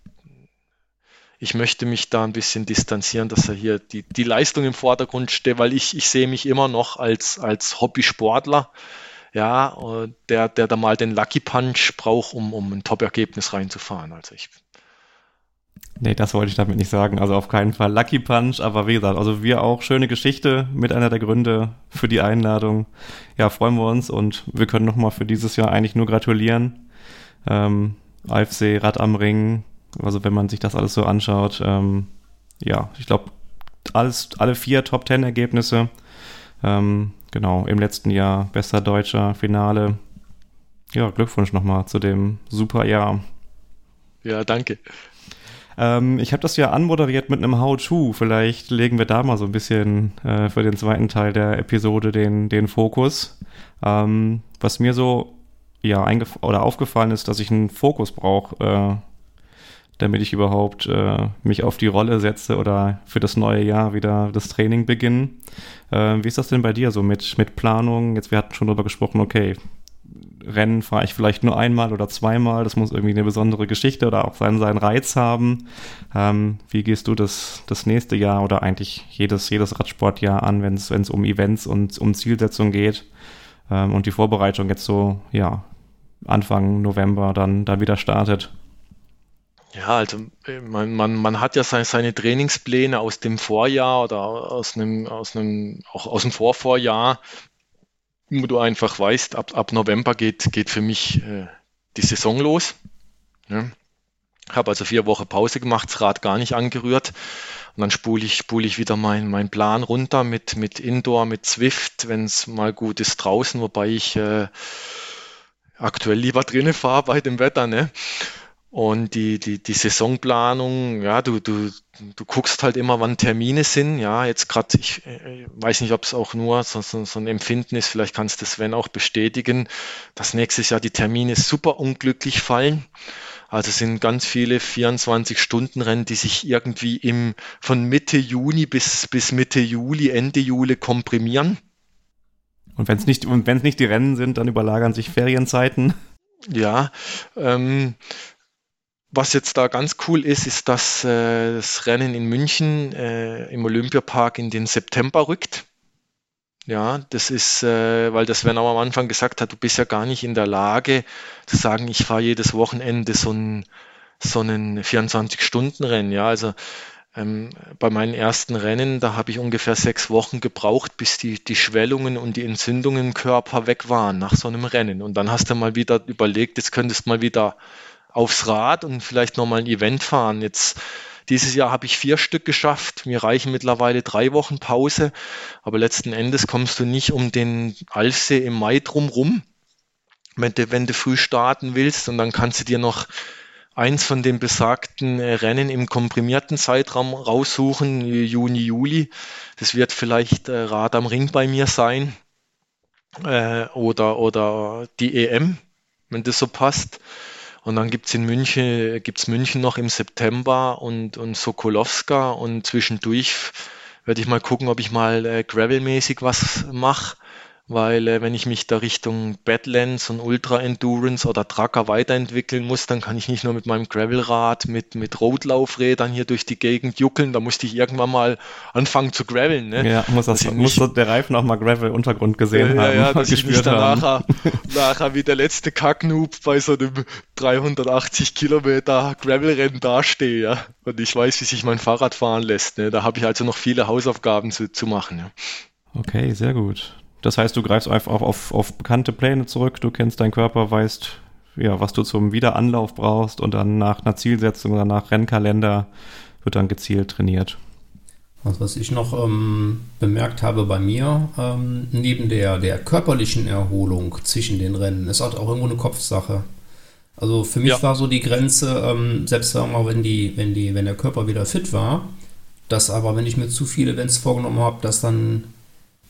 Speaker 3: ich möchte mich da ein bisschen distanzieren, dass er hier die, die Leistung im Vordergrund steht, weil ich, ich sehe mich immer noch als, als Hobbysportler, ja, der, der da mal den Lucky Punch braucht, um, um ein Top-Ergebnis reinzufahren. Also ich.
Speaker 1: Nee, das wollte ich damit nicht sagen. Also auf keinen Fall Lucky Punch, aber wie gesagt, also wir auch schöne Geschichte mit einer der Gründe für die Einladung. Ja, freuen wir uns und wir können nochmal für dieses Jahr eigentlich nur gratulieren. Ähm, AFC Rad am Ring, also wenn man sich das alles so anschaut, ähm, ja, ich glaube, alles, alle vier Top Ten Ergebnisse. Ähm, genau, im letzten Jahr bester deutscher Finale. Ja, Glückwunsch nochmal zu dem super Jahr.
Speaker 3: Ja, danke.
Speaker 1: Ähm, ich habe das ja anmoderiert mit einem How-To. Vielleicht legen wir da mal so ein bisschen äh, für den zweiten Teil der Episode den, den Fokus. Ähm, was mir so ja oder aufgefallen ist, dass ich einen Fokus brauche äh, damit ich überhaupt äh, mich auf die Rolle setze oder für das neue Jahr wieder das Training beginnen. Äh, wie ist das denn bei dir so mit, mit Planung? Jetzt, wir hatten schon darüber gesprochen, okay, Rennen fahre ich vielleicht nur einmal oder zweimal. Das muss irgendwie eine besondere Geschichte oder auch seinen, seinen Reiz haben. Ähm, wie gehst du das, das nächste Jahr oder eigentlich jedes, jedes Radsportjahr an, wenn es um Events und um Zielsetzung geht? Ähm, und die Vorbereitung jetzt so, ja, Anfang November dann, dann wieder startet?
Speaker 3: Ja, also äh, man, man, man hat ja seine, seine Trainingspläne aus dem Vorjahr oder aus einem, aus einem, auch aus dem Vorvorjahr, wo du einfach weißt, ab, ab November geht, geht für mich äh, die Saison los. Ja. Habe also vier Wochen Pause gemacht, das Rad gar nicht angerührt. Und dann spule ich, spule ich wieder meinen mein Plan runter mit, mit Indoor, mit Zwift, wenn es mal gut ist draußen, wobei ich äh, aktuell lieber drinnen fahre bei dem Wetter. Ne? Und die, die, die Saisonplanung, ja, du, du, du guckst halt immer, wann Termine sind. Ja, jetzt gerade, ich äh, weiß nicht, ob es auch nur so, so, so ein Empfinden ist, vielleicht kannst du Sven auch bestätigen, dass nächstes Jahr die Termine super unglücklich fallen. Also sind ganz viele 24-Stunden-Rennen, die sich irgendwie im, von Mitte Juni bis, bis Mitte Juli, Ende Juli komprimieren.
Speaker 1: Und wenn es nicht, und wenn es nicht die Rennen sind, dann überlagern sich Ferienzeiten.
Speaker 3: Ja, ähm, was jetzt da ganz cool ist, ist, dass äh, das Rennen in München äh, im Olympiapark in den September rückt. Ja, das ist, äh, weil das Sven auch am Anfang gesagt hat, du bist ja gar nicht in der Lage zu sagen, ich fahre jedes Wochenende so ein so einen 24-Stunden-Rennen. Ja, also ähm, bei meinen ersten Rennen, da habe ich ungefähr sechs Wochen gebraucht, bis die, die Schwellungen und die Entzündungen im Körper weg waren nach so einem Rennen. Und dann hast du mal wieder überlegt, jetzt könntest du mal wieder aufs Rad und vielleicht nochmal ein Event fahren. Jetzt dieses Jahr habe ich vier Stück geschafft. Mir reichen mittlerweile drei Wochen Pause. Aber letzten Endes kommst du nicht um den Alfsee im Mai drumrum, wenn du, wenn du früh starten willst. Und dann kannst du dir noch eins von den besagten äh, Rennen im komprimierten Zeitraum raussuchen, Juni, Juli. Das wird vielleicht äh, Rad am Ring bei mir sein äh, oder, oder die EM, wenn das so passt. Und dann gibt's in München, gibt's München noch im September und, und Sokolowska und zwischendurch werde ich mal gucken, ob ich mal äh, Gravel-mäßig was mache weil äh, wenn ich mich da Richtung Badlands und Ultra Endurance oder Tracker weiterentwickeln muss, dann kann ich nicht nur mit meinem Gravelrad, mit, mit Roadlaufrädern hier durch die Gegend juckeln, da musste ich irgendwann mal anfangen zu graveln. Ne?
Speaker 1: Ja, muss, das, muss nicht, der Reifen auch mal Gravel-Untergrund gesehen ja, haben. Ja,
Speaker 3: dass ich nicht nachher, nachher wie der letzte Kacknoob bei so einem 380 Kilometer Gravelrennen dastehe. Ja? Und ich weiß, wie sich mein Fahrrad fahren lässt. Ne? Da habe ich also noch viele Hausaufgaben zu, zu machen. Ja?
Speaker 1: Okay, sehr gut. Das heißt, du greifst einfach auf, auf, auf bekannte Pläne zurück, du kennst deinen Körper, weißt, ja, was du zum Wiederanlauf brauchst und dann nach einer Zielsetzung oder nach Rennkalender wird dann gezielt trainiert.
Speaker 2: Was, was ich noch ähm, bemerkt habe bei mir, ähm, neben der, der körperlichen Erholung zwischen den Rennen, ist halt auch irgendwo eine Kopfsache. Also für mich ja. war so die Grenze, ähm, selbst sagen wir mal, wenn, die, wenn, die, wenn der Körper wieder fit war, dass aber, wenn ich mir zu viele Events vorgenommen habe, dass dann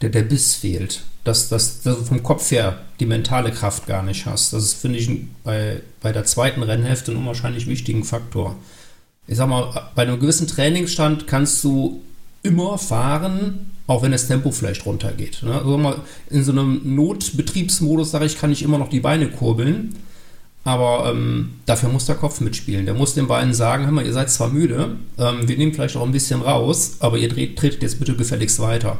Speaker 2: der, der Biss fehlt. Dass, dass, dass du vom Kopf her die mentale Kraft gar nicht hast. Das ist, finde ich, bei, bei der zweiten Rennhälfte ein unwahrscheinlich wichtigen Faktor. Ich sag mal, bei einem gewissen Trainingsstand kannst du immer fahren, auch wenn das Tempo vielleicht runtergeht. Ne? Also mal in so einem Notbetriebsmodus, sage ich, kann ich immer noch die Beine kurbeln. Aber ähm, dafür muss der Kopf mitspielen. Der muss den Beinen sagen, hör mal, ihr seid zwar müde, ähm, wir nehmen vielleicht auch ein bisschen raus, aber ihr tretet jetzt bitte gefälligst weiter.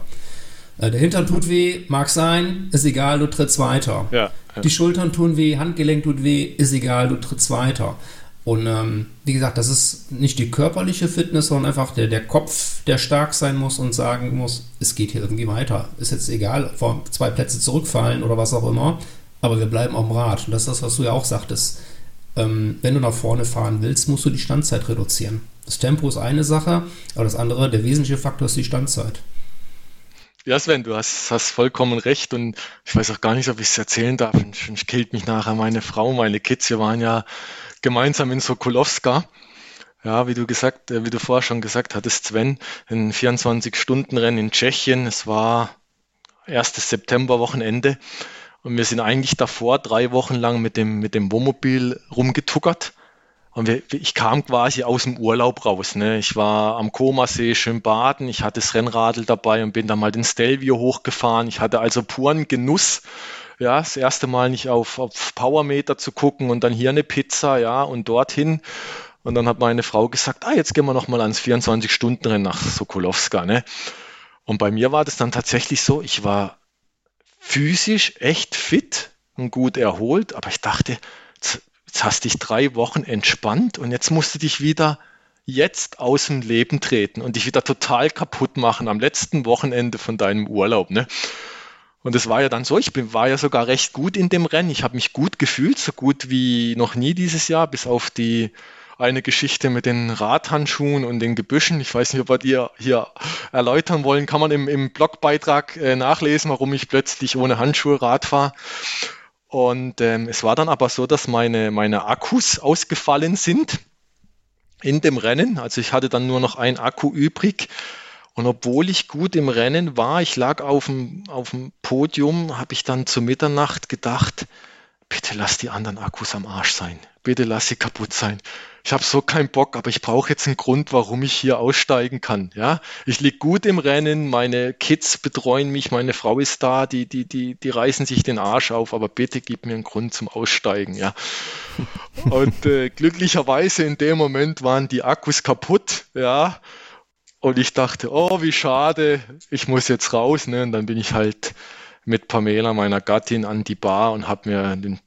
Speaker 2: Äh, der Hintern tut weh, mag sein, ist egal, du trittst weiter. Ja, ja. Die Schultern tun weh, Handgelenk tut weh, ist egal, du trittst weiter. Und ähm, wie gesagt, das ist nicht die körperliche Fitness, sondern einfach der, der Kopf, der stark sein muss und sagen muss, es geht hier irgendwie weiter. Ist jetzt egal, vor zwei Plätze zurückfallen oder was auch immer, aber wir bleiben auf dem Rad. Und das ist das, was du ja auch sagtest. Ähm, wenn du nach vorne fahren willst, musst du die Standzeit reduzieren. Das Tempo ist eine Sache, aber das andere, der wesentliche Faktor ist die Standzeit.
Speaker 3: Ja, Sven, du hast, hast vollkommen recht und ich weiß auch gar nicht, ob ich es erzählen darf. Ich killt mich nachher meine Frau, meine Kids. Wir waren ja gemeinsam in Sokolowska. Ja, wie du gesagt, äh, wie du vorher schon gesagt hattest, Sven, ein 24-Stunden-Rennen in Tschechien. Es war erstes September-Wochenende und wir sind eigentlich davor drei Wochen lang mit dem, mit dem Wohnmobil rumgetuckert und ich kam quasi aus dem Urlaub raus. Ne? Ich war am Komasee schön baden, ich hatte das Rennradl dabei und bin dann mal den Stelvio hochgefahren. Ich hatte also puren Genuss, ja, das erste Mal nicht auf, auf Powermeter zu gucken und dann hier eine Pizza, ja, und dorthin. Und dann hat meine Frau gesagt, ah, jetzt gehen wir nochmal ans 24-Stunden-Rennen nach Sokolowska. Ne? Und bei mir war das dann tatsächlich so, ich war physisch echt fit und gut erholt, aber ich dachte, Jetzt hast dich drei Wochen entspannt und jetzt musst du dich wieder jetzt aus dem Leben treten und dich wieder total kaputt machen am letzten Wochenende von deinem Urlaub. Ne? Und es war ja dann so, ich bin, war ja sogar recht gut in dem Rennen. Ich habe mich gut gefühlt, so gut wie noch nie dieses Jahr, bis auf die eine Geschichte mit den Radhandschuhen und den Gebüschen. Ich weiß nicht, ob wir die hier erläutern wollen. Kann man im, im Blogbeitrag äh, nachlesen, warum ich plötzlich ohne Handschuhe Rad fahre. Und ähm, es war dann aber so, dass meine, meine Akkus ausgefallen sind in dem Rennen. Also ich hatte dann nur noch ein Akku übrig und obwohl ich gut im Rennen war, ich lag auf dem, auf dem Podium, habe ich dann zu Mitternacht gedacht, bitte lass die anderen Akkus am Arsch sein. Bitte lass sie kaputt sein. Ich habe so keinen Bock, aber ich brauche jetzt einen Grund, warum ich hier aussteigen kann. Ja, ich lieg gut im Rennen, meine Kids betreuen mich, meine Frau ist da, die, die, die, die reißen sich den Arsch auf, aber bitte gib mir einen Grund zum Aussteigen. Ja. Und äh, glücklicherweise in dem Moment waren die Akkus kaputt. Ja. Und ich dachte, oh, wie schade, ich muss jetzt raus. Ne? Und dann bin ich halt mit Pamela, meiner Gattin, an die Bar und habe mir ein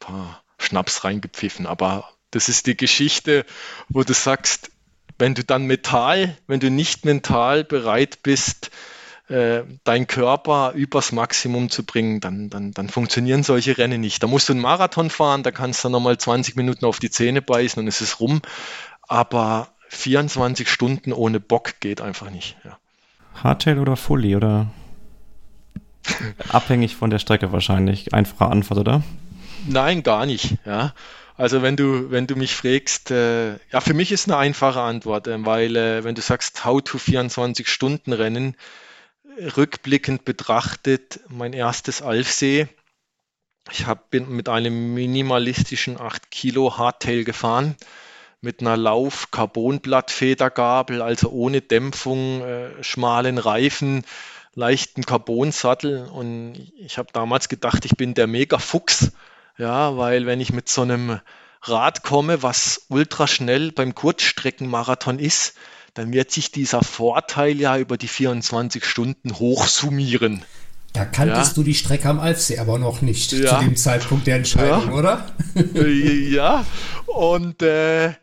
Speaker 3: paar Schnaps reingepfiffen. Aber das ist die Geschichte, wo du sagst, wenn du dann mental, wenn du nicht mental bereit bist, äh, deinen Körper übers Maximum zu bringen, dann, dann, dann funktionieren solche Rennen nicht. Da musst du einen Marathon fahren, da kannst du nochmal 20 Minuten auf die Zähne beißen und es ist rum. Aber 24 Stunden ohne Bock geht einfach nicht. Ja.
Speaker 1: Hardtail oder Fully oder abhängig von der Strecke wahrscheinlich. Einfache Antwort, oder?
Speaker 3: Nein, gar nicht. Ja. Also wenn du, wenn du mich fragst, äh, ja, für mich ist eine einfache Antwort, äh, weil äh, wenn du sagst, how to 24 Stunden Rennen, rückblickend betrachtet, mein erstes Alfsee, ich hab, bin mit einem minimalistischen 8 Kilo Hardtail gefahren mit einer Lauf-Carbonblatt-Federgabel, also ohne Dämpfung, äh, schmalen Reifen, leichten Carbonsattel. Und ich habe damals gedacht, ich bin der Mega-Fuchs, ja, weil wenn ich mit so einem Rad komme, was ultra schnell beim Kurzstreckenmarathon ist, dann wird sich dieser Vorteil ja über die 24 Stunden hochsummieren.
Speaker 2: Da kanntest ja. du die Strecke am Alfsee aber noch nicht ja. zu dem Zeitpunkt der Entscheidung, ja. oder?
Speaker 3: ja, und äh,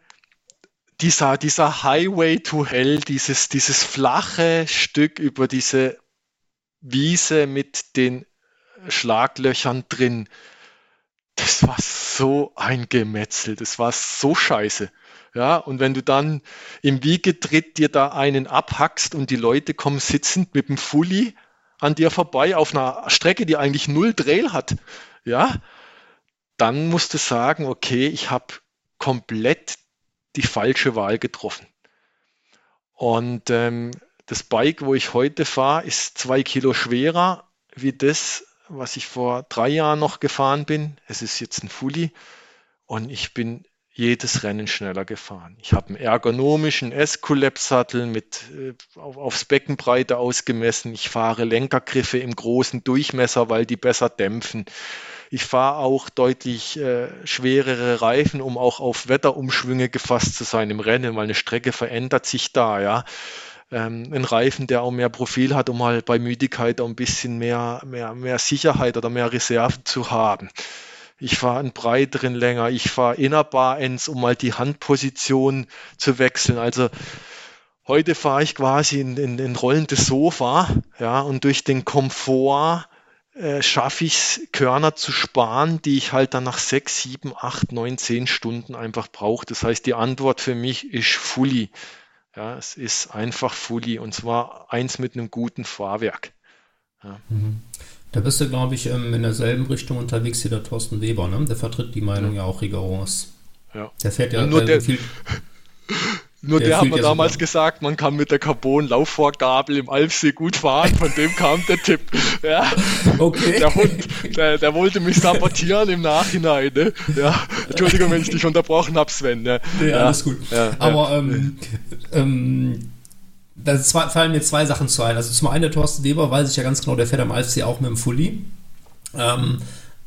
Speaker 3: dieser, dieser Highway to Hell, dieses, dieses flache Stück über diese Wiese mit den Schlaglöchern drin, das war so ein Gemetzel, das war so scheiße. Ja, und wenn du dann im Wiegetritt dir da einen abhackst und die Leute kommen sitzend mit dem Fully an dir vorbei auf einer Strecke, die eigentlich null Trail hat, ja, dann musst du sagen, okay, ich habe komplett die falsche Wahl getroffen. Und ähm, das Bike, wo ich heute fahre, ist zwei Kilo schwerer wie das, was ich vor drei Jahren noch gefahren bin. Es ist jetzt ein Fully und ich bin jedes Rennen schneller gefahren. Ich habe einen ergonomischen S-Collapse-Sattel mit äh, auf, aufs Beckenbreite ausgemessen. Ich fahre Lenkergriffe im großen Durchmesser, weil die besser dämpfen. Ich fahre auch deutlich äh, schwerere Reifen, um auch auf Wetterumschwünge gefasst zu sein im Rennen, weil eine Strecke verändert sich da, ja. Ähm, ein Reifen, der auch mehr Profil hat, um halt bei Müdigkeit auch ein bisschen mehr, mehr, mehr Sicherheit oder mehr Reserven zu haben. Ich fahre einen breiteren länger, ich fahre Innerbar Ends, um mal die Handposition zu wechseln. Also heute fahre ich quasi in, in, in rollendes Sofa, ja, und durch den Komfort äh, schaffe ich es, Körner zu sparen, die ich halt dann nach sechs, sieben, acht, neun, zehn Stunden einfach brauche. Das heißt, die Antwort für mich ist Fully. Ja, es ist einfach Fully und zwar eins mit einem guten Fahrwerk.
Speaker 2: Ja. Mhm. Da bist du, glaube ich, ähm, in derselben Richtung unterwegs wie der Thorsten Weber, ne? Der vertritt die Meinung ja, ja auch rigoros.
Speaker 3: Ja. Der fährt ja, ja nur der, viel. Nur der, der hat mir damals super. gesagt, man kann mit der Carbon-Laufvorgabel im Alfsee gut fahren. Von dem kam der Tipp. Ja. Okay. Der Hund, der, der, wollte mich sabotieren im Nachhinein. Ne? Ja. Entschuldigung, wenn ich dich unterbrochen habe, Sven. Ne?
Speaker 2: Nee, ja. alles gut. Ja, Aber ähm, ähm, da fallen mir zwei Sachen zu ein. Also zum einen der Thorsten Weber weiß ich ja ganz genau, der fährt am Alfsee auch mit dem Fully. Ähm,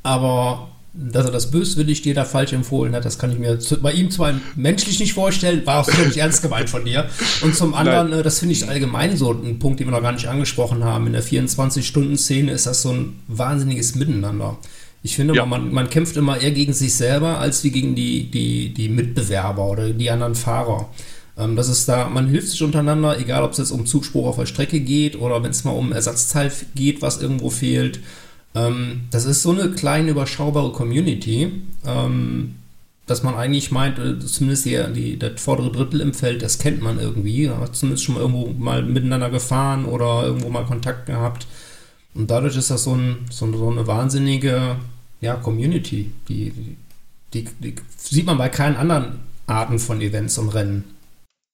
Speaker 2: aber dass er das böswillig dir da falsch empfohlen hat, das kann ich mir bei ihm zwar menschlich nicht vorstellen, war auch völlig ernst gemeint von dir. Und zum anderen, Nein. Äh, das finde ich allgemein so ein Punkt, den wir noch gar nicht angesprochen haben. In der 24-Stunden-Szene ist das so ein wahnsinniges Miteinander. Ich finde, ja. man, man kämpft immer eher gegen sich selber als wie gegen die, die, die Mitbewerber oder die anderen Fahrer. Ähm, das ist da, man hilft sich untereinander, egal ob es jetzt um Zugspruch auf der Strecke geht oder wenn es mal um Ersatzteil geht, was irgendwo fehlt ähm, das ist so eine kleine, überschaubare Community. Ähm, dass man eigentlich meint, äh, zumindest die, die, das vordere Drittel im Feld, das kennt man irgendwie. Hat zumindest schon mal irgendwo mal miteinander gefahren oder irgendwo mal Kontakt gehabt. Und dadurch ist das so, ein, so, so eine wahnsinnige ja, Community. Die, die, die, sieht man bei keinen anderen Arten von Events und Rennen.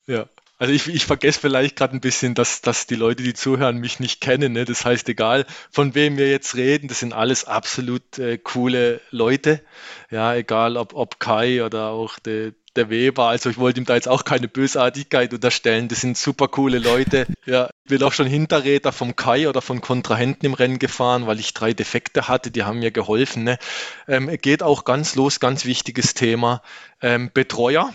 Speaker 3: Ja. Also ich, ich vergesse vielleicht gerade ein bisschen, dass, dass die Leute, die zuhören, mich nicht kennen. Ne? Das heißt, egal von wem wir jetzt reden, das sind alles absolut äh, coole Leute. Ja, egal ob, ob Kai oder auch der, der Weber. Also ich wollte ihm da jetzt auch keine Bösartigkeit unterstellen. Das sind super coole Leute. Ja, ich bin auch schon Hinterräder vom Kai oder von Kontrahenten im Rennen gefahren, weil ich drei Defekte hatte. Die haben mir geholfen. Ne? Ähm, geht auch ganz los, ganz wichtiges Thema. Ähm, Betreuer.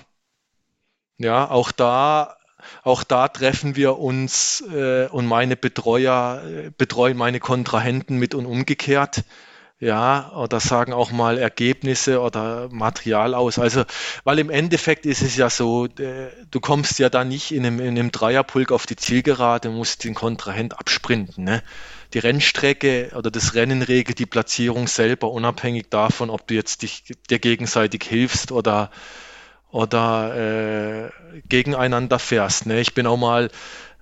Speaker 3: Ja, auch da auch da treffen wir uns äh, und meine Betreuer äh, betreuen meine Kontrahenten mit und umgekehrt. Ja, oder sagen auch mal Ergebnisse oder Material aus. Also, weil im Endeffekt ist es ja so, äh, du kommst ja da nicht in einem, in einem Dreierpulk auf die Zielgerade, musst den Kontrahent absprinten. Ne? Die Rennstrecke oder das Rennen regelt die Platzierung selber, unabhängig davon, ob du jetzt dich, dir gegenseitig hilfst oder oder äh, gegeneinander fährst. Ne? Ich bin auch mal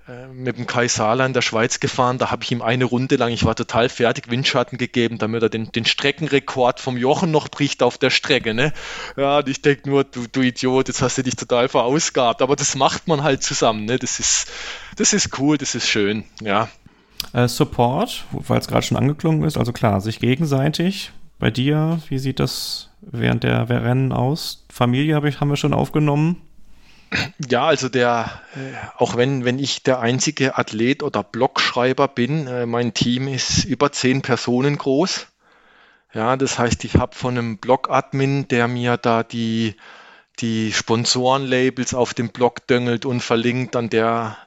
Speaker 3: äh, mit dem Kai Sala in der Schweiz gefahren, da habe ich ihm eine Runde lang, ich war total fertig, Windschatten gegeben, damit er den, den Streckenrekord vom Jochen noch bricht auf der Strecke. Ne? Ja, und ich denke nur, du, du Idiot, jetzt hast du dich total verausgabt. Aber das macht man halt zusammen. Ne? Das, ist, das ist cool, das ist schön, ja.
Speaker 1: Äh, Support, weil es gerade schon angeklungen ist, also klar, sich gegenseitig. Bei dir, wie sieht das während der Rennen aus? Familie hab ich, haben wir schon aufgenommen.
Speaker 3: Ja, also der, äh, auch wenn, wenn ich der einzige Athlet oder Blogschreiber bin, äh, mein Team ist über zehn Personen groß. Ja, das heißt, ich habe von einem Blog-Admin, der mir da die, die Sponsorenlabels auf dem Blog döngelt und verlinkt, an der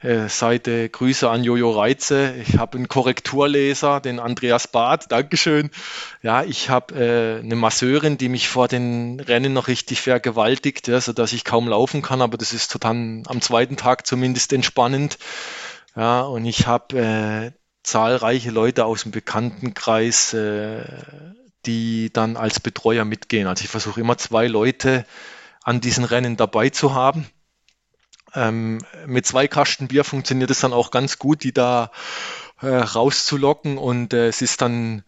Speaker 3: Seite Grüße an Jojo Reize. Ich habe einen Korrekturleser, den Andreas Barth, Dankeschön. Ja, ich habe äh, eine Masseurin, die mich vor den Rennen noch richtig vergewaltigt, ja, sodass ich kaum laufen kann, aber das ist total am zweiten Tag zumindest entspannend. Ja, und ich habe äh, zahlreiche Leute aus dem Bekanntenkreis, äh, die dann als Betreuer mitgehen. Also ich versuche immer zwei Leute an diesen Rennen dabei zu haben ähm, mit zwei Kasten Bier funktioniert es dann auch ganz gut, die da äh, rauszulocken und äh, es ist dann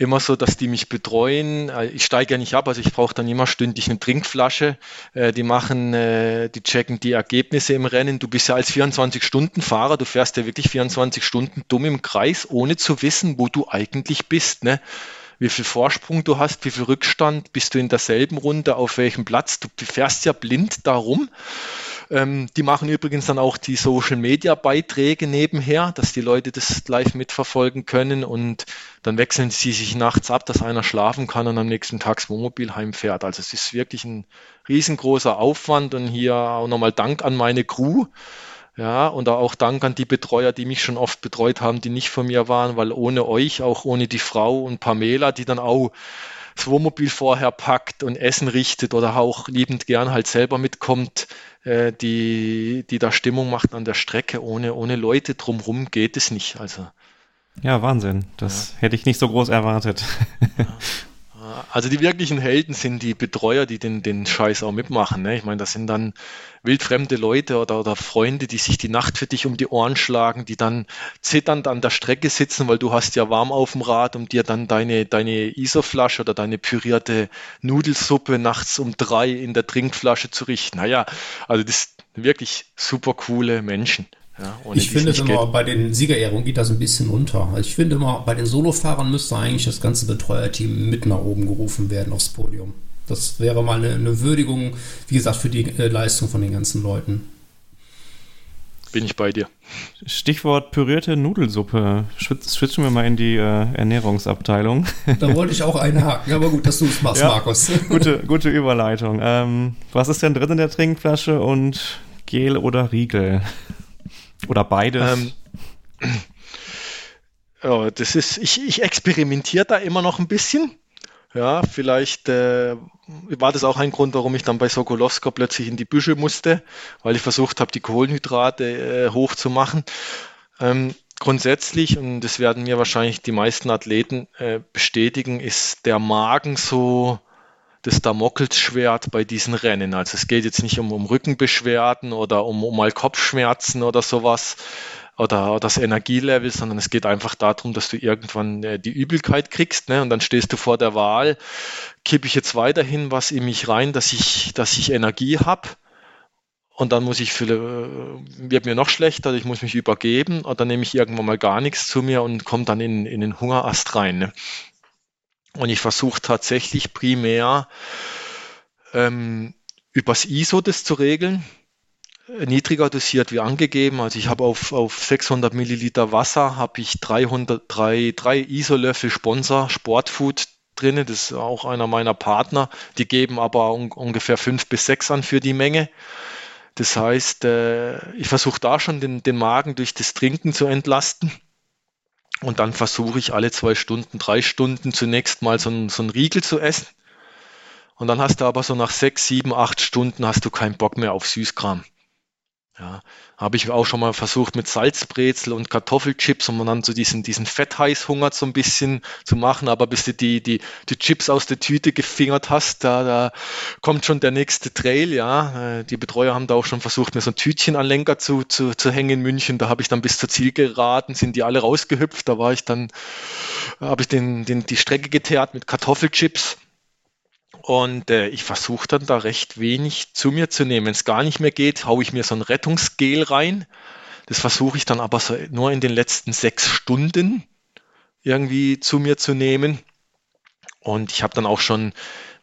Speaker 3: immer so, dass die mich betreuen. Äh, ich steige ja nicht ab, also ich brauche dann immer stündlich eine Trinkflasche. Äh, die machen, äh, die checken die Ergebnisse im Rennen. Du bist ja als 24-Stunden-Fahrer, du fährst ja wirklich 24 Stunden dumm im Kreis, ohne zu wissen, wo du eigentlich bist. Ne? wie viel Vorsprung du hast, wie viel Rückstand, bist du in derselben Runde, auf welchem Platz. Du fährst ja blind darum. Ähm, die machen übrigens dann auch die Social Media Beiträge nebenher, dass die Leute das live mitverfolgen können und dann wechseln sie sich nachts ab, dass einer schlafen kann und am nächsten Tag das Wohnmobil heimfährt. Also es ist wirklich ein riesengroßer Aufwand und hier auch nochmal Dank an meine Crew. Ja, und auch Dank an die Betreuer, die mich schon oft betreut haben, die nicht von mir waren, weil ohne euch, auch ohne die Frau und Pamela, die dann auch Wohnmobil vorher packt und Essen richtet oder auch liebend gern halt selber mitkommt, äh, die, die da Stimmung macht an der Strecke. Ohne, ohne Leute drumherum geht es nicht. Also.
Speaker 1: Ja, Wahnsinn. Das ja. hätte ich nicht so groß erwartet.
Speaker 3: Ja. Also die wirklichen Helden sind die Betreuer, die den, den Scheiß auch mitmachen. Ne? Ich meine, das sind dann wildfremde Leute oder, oder Freunde, die sich die Nacht für dich um die Ohren schlagen, die dann zitternd an der Strecke sitzen, weil du hast ja warm auf dem Rad, um dir dann deine, deine Isoflasche oder deine pürierte Nudelsuppe nachts um drei in der Trinkflasche zu richten. Naja, also das sind wirklich super coole Menschen.
Speaker 2: Ja, ich finde immer, geht. bei den Siegerehrungen geht das ein bisschen unter. Also ich finde immer, bei den Solofahrern müsste eigentlich das ganze Betreuerteam mit nach oben gerufen werden aufs Podium. Das wäre mal eine, eine Würdigung, wie gesagt, für die äh, Leistung von den ganzen Leuten.
Speaker 3: Bin ich bei dir.
Speaker 1: Stichwort pürierte Nudelsuppe. Switchen wir mal in die äh, Ernährungsabteilung.
Speaker 2: Da wollte ich auch einhaken, aber gut, dass du es machst, ja, Markus.
Speaker 1: Gute, gute Überleitung. Ähm, was ist denn drin in der Trinkflasche und Gel oder Riegel? Oder beides? Ähm,
Speaker 3: ja, das ist, ich, ich experimentiere da immer noch ein bisschen. Ja, vielleicht äh, war das auch ein Grund, warum ich dann bei Sokolowska plötzlich in die Büsche musste, weil ich versucht habe, die Kohlenhydrate äh, hochzumachen. Ähm, grundsätzlich, und das werden mir wahrscheinlich die meisten Athleten äh, bestätigen, ist der Magen so das Damoklesschwert bei diesen Rennen. Also es geht jetzt nicht um, um Rückenbeschwerden oder um, um mal Kopfschmerzen oder sowas oder das Energielevel, sondern es geht einfach darum, dass du irgendwann äh, die Übelkeit kriegst ne? und dann stehst du vor der Wahl, kippe ich jetzt weiterhin was in mich rein, dass ich, dass ich Energie habe und dann muss ich für, äh, wird mir noch schlechter, ich muss mich übergeben oder nehme ich irgendwann mal gar nichts zu mir und komme dann in, in den Hungerast rein. Ne? Und ich versuche tatsächlich primär ähm, übers ISO das zu regeln, niedriger dosiert wie angegeben. Also ich habe auf, auf 600 Milliliter Wasser habe ich 300, drei, drei ISO-Löffel Sponsor Sportfood drin. Das ist auch einer meiner Partner. Die geben aber un ungefähr fünf bis sechs an für die Menge. Das heißt, äh, ich versuche da schon den, den Magen durch das Trinken zu entlasten. Und dann versuche ich alle zwei Stunden, drei Stunden zunächst mal so einen, so Riegel zu essen. Und dann hast du aber so nach sechs, sieben, acht Stunden hast du keinen Bock mehr auf Süßkram. Ja, habe ich auch schon mal versucht mit Salzbrezel und Kartoffelchips, um dann so diesen, diesen Fettheißhunger so ein bisschen zu machen, aber bis du die, die, die Chips aus der Tüte gefingert hast, da, da kommt schon der nächste Trail, ja. Äh, die Betreuer haben da auch schon versucht, mir so ein Tütchen an Lenker zu, zu, zu hängen in München. Da habe ich dann bis zur Ziel geraten, sind die alle rausgehüpft. Da war ich dann, habe ich den, den, die Strecke geteert mit Kartoffelchips und äh, ich versuche dann da recht wenig zu mir zu nehmen. Wenn es gar nicht mehr geht, haue ich mir so ein Rettungsgel rein. Das versuche ich dann aber so nur in den letzten sechs Stunden irgendwie zu mir zu nehmen. Und ich habe dann auch schon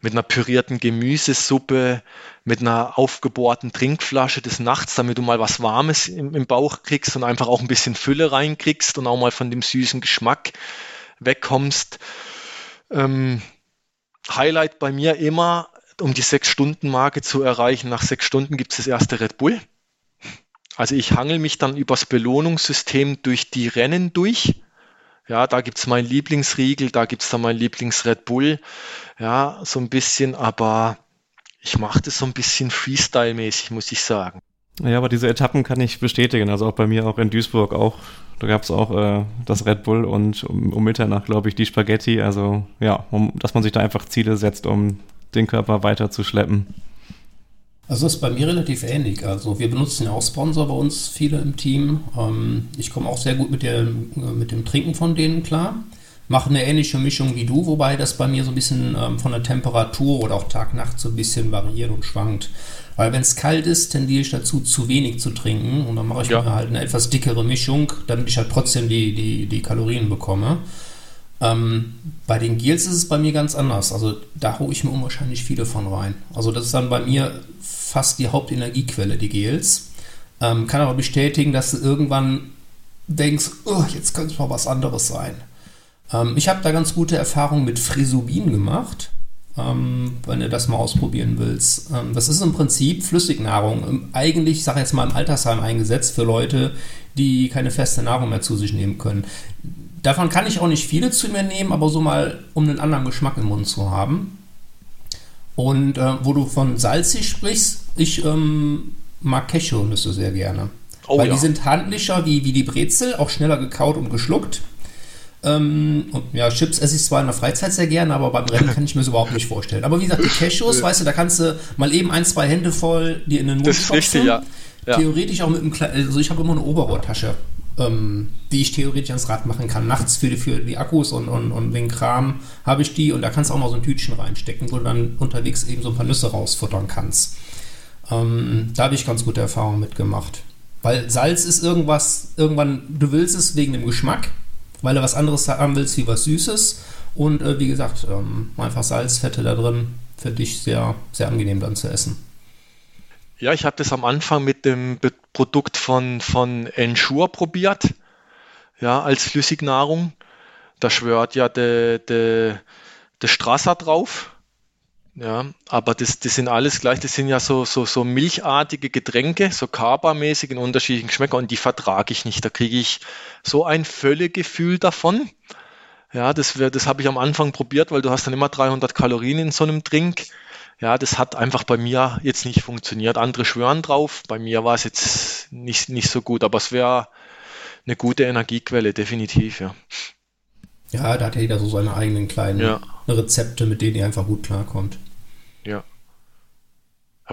Speaker 3: mit einer pürierten Gemüsesuppe, mit einer aufgebohrten Trinkflasche des Nachts, damit du mal was Warmes im, im Bauch kriegst und einfach auch ein bisschen Fülle reinkriegst und auch mal von dem süßen Geschmack wegkommst. Ähm, Highlight bei mir immer, um die Sechs-Stunden-Marke zu erreichen. Nach sechs Stunden gibt es das erste Red Bull. Also ich hangel mich dann übers Belohnungssystem durch die Rennen durch. Ja, da gibt es meinen Lieblingsriegel, da gibt es dann meinen Lieblings-Red Bull. Ja, so ein bisschen, aber ich mache das so ein bisschen Freestyle-mäßig, muss ich sagen.
Speaker 1: Ja, aber diese Etappen kann ich bestätigen. Also auch bei mir, auch in Duisburg, auch da gab es auch äh, das Red Bull und um, um Mitternacht, glaube ich, die Spaghetti. Also ja, um, dass man sich da einfach Ziele setzt, um den Körper weiter zu schleppen.
Speaker 2: Also ist bei mir relativ ähnlich. Also wir benutzen ja auch Sponsor bei uns, viele im Team. Ähm, ich komme auch sehr gut mit, der, mit dem Trinken von denen klar. Mache eine ähnliche Mischung wie du, wobei das bei mir so ein bisschen ähm, von der Temperatur oder auch Tag-Nacht so ein bisschen variiert und schwankt. Weil wenn es kalt ist, tendiere ich dazu, zu wenig zu trinken. Und dann mache ich ja. mir halt eine etwas dickere Mischung, damit ich halt trotzdem die, die, die Kalorien bekomme. Ähm, bei den Gels ist es bei mir ganz anders. Also da hole ich mir unwahrscheinlich viele von rein. Also das ist dann bei mir fast die Hauptenergiequelle, die Gels. Ähm, kann aber bestätigen, dass du irgendwann denkst, oh, jetzt könnte es mal was anderes sein. Ähm, ich habe da ganz gute Erfahrungen mit Frisubin gemacht wenn du das mal ausprobieren willst. Ähm, das ist im Prinzip Flüssignahrung. Ähm, eigentlich, ich sage jetzt mal, im Altersheim eingesetzt für Leute, die keine feste Nahrung mehr zu sich nehmen können. Davon kann ich auch nicht viele zu mir nehmen, aber so mal, um einen anderen Geschmack im Mund zu haben. Und äh, wo du von salzig sprichst, ich ähm, mag Cashewnüsse sehr gerne. Oh, Weil ja. die sind handlicher wie, wie die Brezel, auch schneller gekaut und geschluckt. Ähm, und ja, Chips esse ich zwar in der Freizeit sehr gerne, aber beim Rennen kann ich mir das überhaupt nicht vorstellen. Aber wie gesagt, die Cashews, weißt du, da kannst du mal eben ein, zwei Hände voll dir in den Mund
Speaker 3: Das ist richtig, ja.
Speaker 2: ja. Theoretisch auch mit einem kleinen, also ich habe immer eine Oberrohrtasche, ähm, die ich theoretisch ans Rad machen kann. Nachts für die, für die Akkus und, und, und den Kram habe ich die und da kannst du auch noch so ein Tütchen reinstecken, wo du dann unterwegs eben so ein paar Nüsse rausfuttern kannst. Ähm, da habe ich ganz gute Erfahrungen mitgemacht. Weil Salz ist irgendwas, irgendwann, du willst es wegen dem Geschmack, weil du was anderes haben willst wie was Süßes. Und äh, wie gesagt, ähm, einfach Salzfette da drin, für dich sehr, sehr angenehm dann zu essen.
Speaker 3: Ja, ich habe das am Anfang mit dem Produkt von, von Ensure probiert, ja, als Flüssignahrung. Da schwört ja der de, de Strasser drauf. Ja, aber das, das sind alles gleich, das sind ja so, so, so milchartige Getränke, so Kaba-mäßig in unterschiedlichen Geschmäckern und die vertrage ich nicht. Da kriege ich so ein Völlegefühl davon. Ja, das, das habe ich am Anfang probiert, weil du hast dann immer 300 Kalorien in so einem Drink. Ja, das hat einfach bei mir jetzt nicht funktioniert. Andere schwören drauf. Bei mir war es jetzt nicht, nicht so gut, aber es wäre eine gute Energiequelle, definitiv, ja.
Speaker 2: Ja, da hat ja jeder so seine eigenen kleinen ja. Rezepte, mit denen ihr einfach gut klarkommt.
Speaker 3: Ja.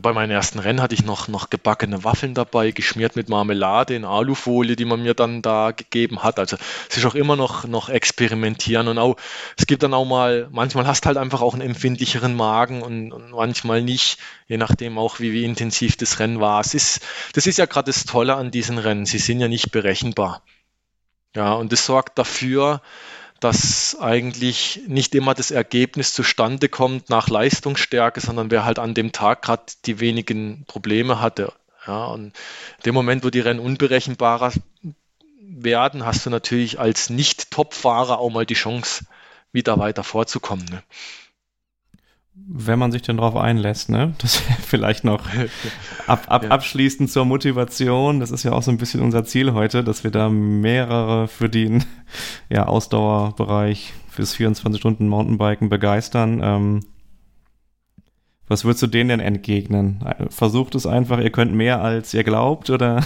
Speaker 3: Bei meinen ersten Rennen hatte ich noch, noch gebackene Waffeln dabei, geschmiert mit Marmelade in Alufolie, die man mir dann da gegeben hat. Also es ist auch immer noch, noch experimentieren und auch, es gibt dann auch mal, manchmal hast halt einfach auch einen empfindlicheren Magen und, und manchmal nicht, je nachdem auch wie, wie intensiv das Rennen war. Es ist, das ist ja gerade das Tolle an diesen Rennen, sie sind ja nicht berechenbar. Ja, und das sorgt dafür, dass eigentlich nicht immer das Ergebnis zustande kommt nach Leistungsstärke, sondern wer halt an dem Tag gerade die wenigen Probleme hatte. Ja, und in dem Moment, wo die Rennen unberechenbarer werden, hast du natürlich als Nicht-Top-Fahrer auch mal die Chance, wieder weiter vorzukommen. Ne?
Speaker 1: Wenn man sich denn darauf einlässt, ne? Das vielleicht noch ab, ab, ja. abschließend zur Motivation. Das ist ja auch so ein bisschen unser Ziel heute, dass wir da mehrere für den ja, Ausdauerbereich fürs 24 Stunden Mountainbiken begeistern. Ähm, was würdest du denen denn entgegnen? Versucht es einfach, ihr könnt mehr als ihr glaubt, oder?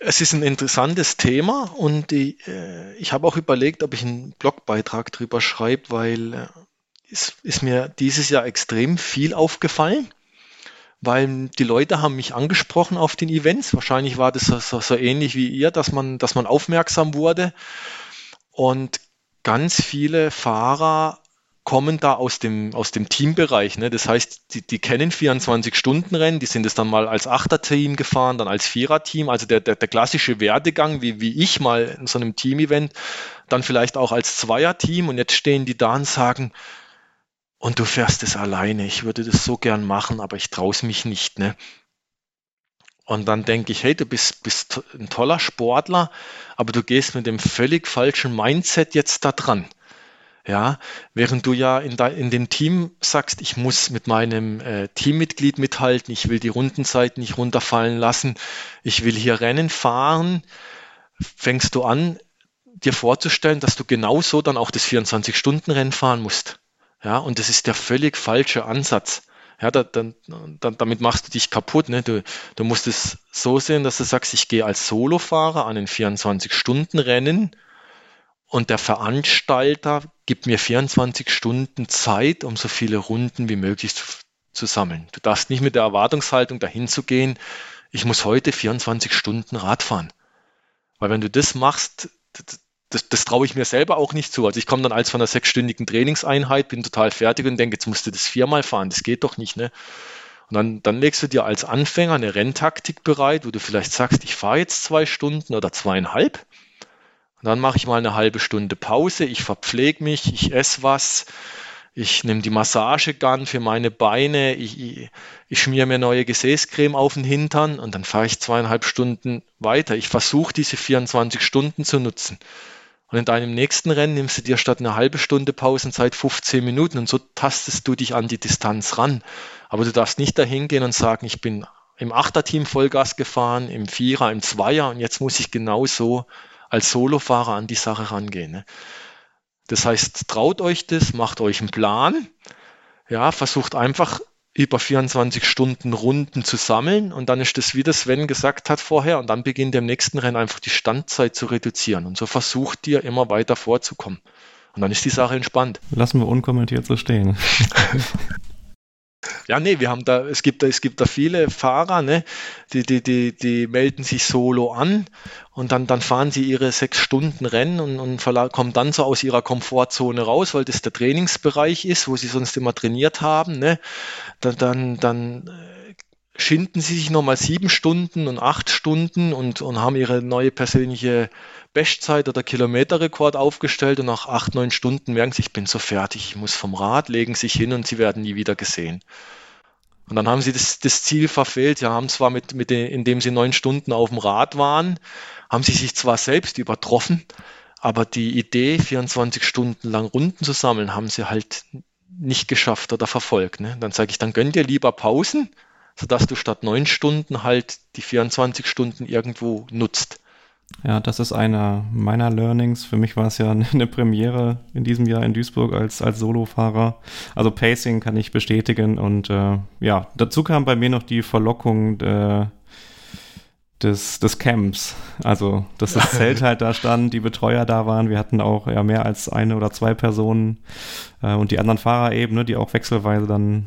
Speaker 3: Es ist ein interessantes Thema und die, äh, ich habe auch überlegt, ob ich einen Blogbeitrag drüber schreibe, weil äh, ist, ist mir dieses Jahr extrem viel aufgefallen, weil die Leute haben mich angesprochen auf den Events. Wahrscheinlich war das so, so, ähnlich wie ihr, dass man, dass man aufmerksam wurde. Und ganz viele Fahrer kommen da aus dem, aus dem Teambereich. Ne? Das heißt, die, die kennen 24-Stunden-Rennen, die sind es dann mal als Achter-Team gefahren, dann als Vierer-Team. Also der, der, der klassische Werdegang, wie, wie ich mal in so einem Team-Event, dann vielleicht auch als Zweier-Team. Und jetzt stehen die da und sagen, und du fährst es alleine. Ich würde das so gern machen, aber ich traue es mich nicht. Ne? Und dann denke ich, hey, du bist, bist ein toller Sportler, aber du gehst mit dem völlig falschen Mindset jetzt da dran. Ja, während du ja in, de, in dem Team sagst, ich muss mit meinem äh, Teammitglied mithalten, ich will die Rundenzeit nicht runterfallen lassen, ich will hier Rennen fahren, fängst du an, dir vorzustellen, dass du genauso dann auch das 24-Stunden-Rennen fahren musst. Ja, und das ist der völlig falsche Ansatz. Ja, da, dann, da, damit machst du dich kaputt. Ne? Du, du musst es so sehen, dass du sagst, ich gehe als Solofahrer an ein 24-Stunden-Rennen und der Veranstalter gibt mir 24 Stunden Zeit, um so viele Runden wie möglich zu, zu sammeln. Du darfst nicht mit der Erwartungshaltung dahin zu gehen, ich muss heute 24 Stunden Rad fahren. Weil wenn du das machst, das, das traue ich mir selber auch nicht zu. Also ich komme dann als von einer sechsstündigen Trainingseinheit, bin total fertig und denke, jetzt musst du das viermal fahren, das geht doch nicht, ne? Und dann, dann legst du dir als Anfänger eine Renntaktik bereit, wo du vielleicht sagst, ich fahre jetzt zwei Stunden oder zweieinhalb. Und dann mache ich mal eine halbe Stunde Pause, ich verpflege mich, ich esse was, ich nehme die Massagegun für meine Beine, ich, ich, ich schmier mir neue Gesäßcreme auf den Hintern und dann fahre ich zweieinhalb Stunden weiter. Ich versuche diese 24 Stunden zu nutzen. Und in deinem nächsten Rennen nimmst du dir statt eine halbe Stunde Pausenzeit 15 Minuten und so tastest du dich an die Distanz ran. Aber du darfst nicht dahin gehen und sagen, ich bin im Achterteam Vollgas gefahren, im Vierer, im Zweier und jetzt muss ich genauso als Solofahrer an die Sache rangehen. Ne? Das heißt, traut euch das, macht euch einen Plan, ja, versucht einfach über 24 Stunden Runden zu sammeln und dann ist das, wie das Sven gesagt hat vorher, und dann beginnt im nächsten Rennen einfach die Standzeit zu reduzieren und so versucht ihr immer weiter vorzukommen. Und dann ist die Sache entspannt.
Speaker 1: Lassen wir unkommentiert so stehen.
Speaker 3: Ja, nee, wir haben da, es gibt da, es gibt da viele Fahrer, ne, die, die, die, die melden sich solo an und dann, dann fahren sie ihre sechs Stunden Rennen und, und kommen dann so aus ihrer Komfortzone raus, weil das der Trainingsbereich ist, wo sie sonst immer trainiert haben, ne. Dann, dann, dann schinden sie sich nochmal sieben Stunden und acht Stunden und, und haben ihre neue persönliche Bestzeit oder Kilometerrekord aufgestellt und nach acht, neun Stunden merken sie, ich bin so fertig, ich muss vom Rad, legen sich hin und sie werden nie wieder gesehen. Und dann haben sie das, das Ziel verfehlt. Ja, haben zwar mit, mit den, indem sie neun Stunden auf dem Rad waren, haben sie sich zwar selbst übertroffen, aber die Idee, 24 Stunden lang Runden zu sammeln, haben sie halt nicht geschafft oder verfolgt. Ne? Dann sage ich, dann gönn dir lieber Pausen, sodass du statt neun Stunden halt die 24 Stunden irgendwo nutzt.
Speaker 1: Ja, das ist einer meiner Learnings. Für mich war es ja eine Premiere in diesem Jahr in Duisburg als, als Solofahrer. Also Pacing kann ich bestätigen. Und äh, ja, dazu kam bei mir noch die Verlockung, äh, des, des Camps. Also, dass das Zelt halt da stand, die Betreuer da waren. Wir hatten auch ja mehr als eine oder zwei Personen äh, und die anderen Fahrer eben, ne, die auch wechselweise dann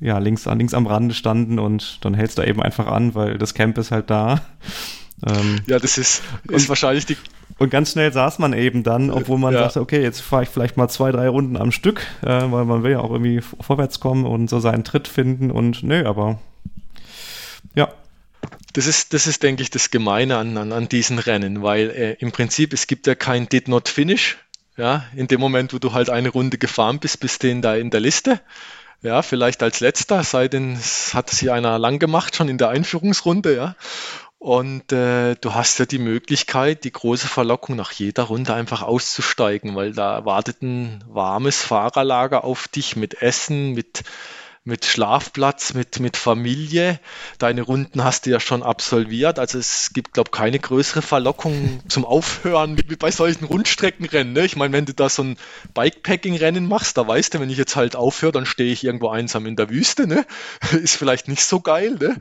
Speaker 1: ja links, links am Rande standen und dann hältst du eben einfach an, weil das Camp ist halt da.
Speaker 3: Ähm, ja, das ist, ist und, wahrscheinlich die.
Speaker 1: Und ganz schnell saß man eben dann, obwohl man ja. sagte, okay, jetzt fahre ich vielleicht mal zwei, drei Runden am Stück, äh, weil man will ja auch irgendwie vorwärts kommen und so seinen Tritt finden und nö, aber ja,
Speaker 3: das ist, das ist, denke ich, das Gemeine an, an, an diesen Rennen, weil äh, im Prinzip es gibt ja kein Did Not Finish. Ja, in dem Moment, wo du halt eine Runde gefahren bist, bist du in da in der Liste. Ja, vielleicht als letzter, sei denn, es hat sie einer lang gemacht, schon in der Einführungsrunde, ja. Und äh, du hast ja die Möglichkeit, die große Verlockung nach jeder Runde einfach auszusteigen, weil da wartet ein warmes Fahrerlager auf dich mit Essen, mit mit Schlafplatz, mit, mit Familie. Deine Runden hast du ja schon absolviert. Also es gibt, glaube ich, keine größere Verlockung zum Aufhören wie bei solchen Rundstreckenrennen. Ne? Ich meine, wenn du da so ein Bikepacking-Rennen machst, da weißt du, wenn ich jetzt halt aufhöre, dann stehe ich irgendwo einsam in der Wüste. Ne? Ist vielleicht nicht so geil, ne?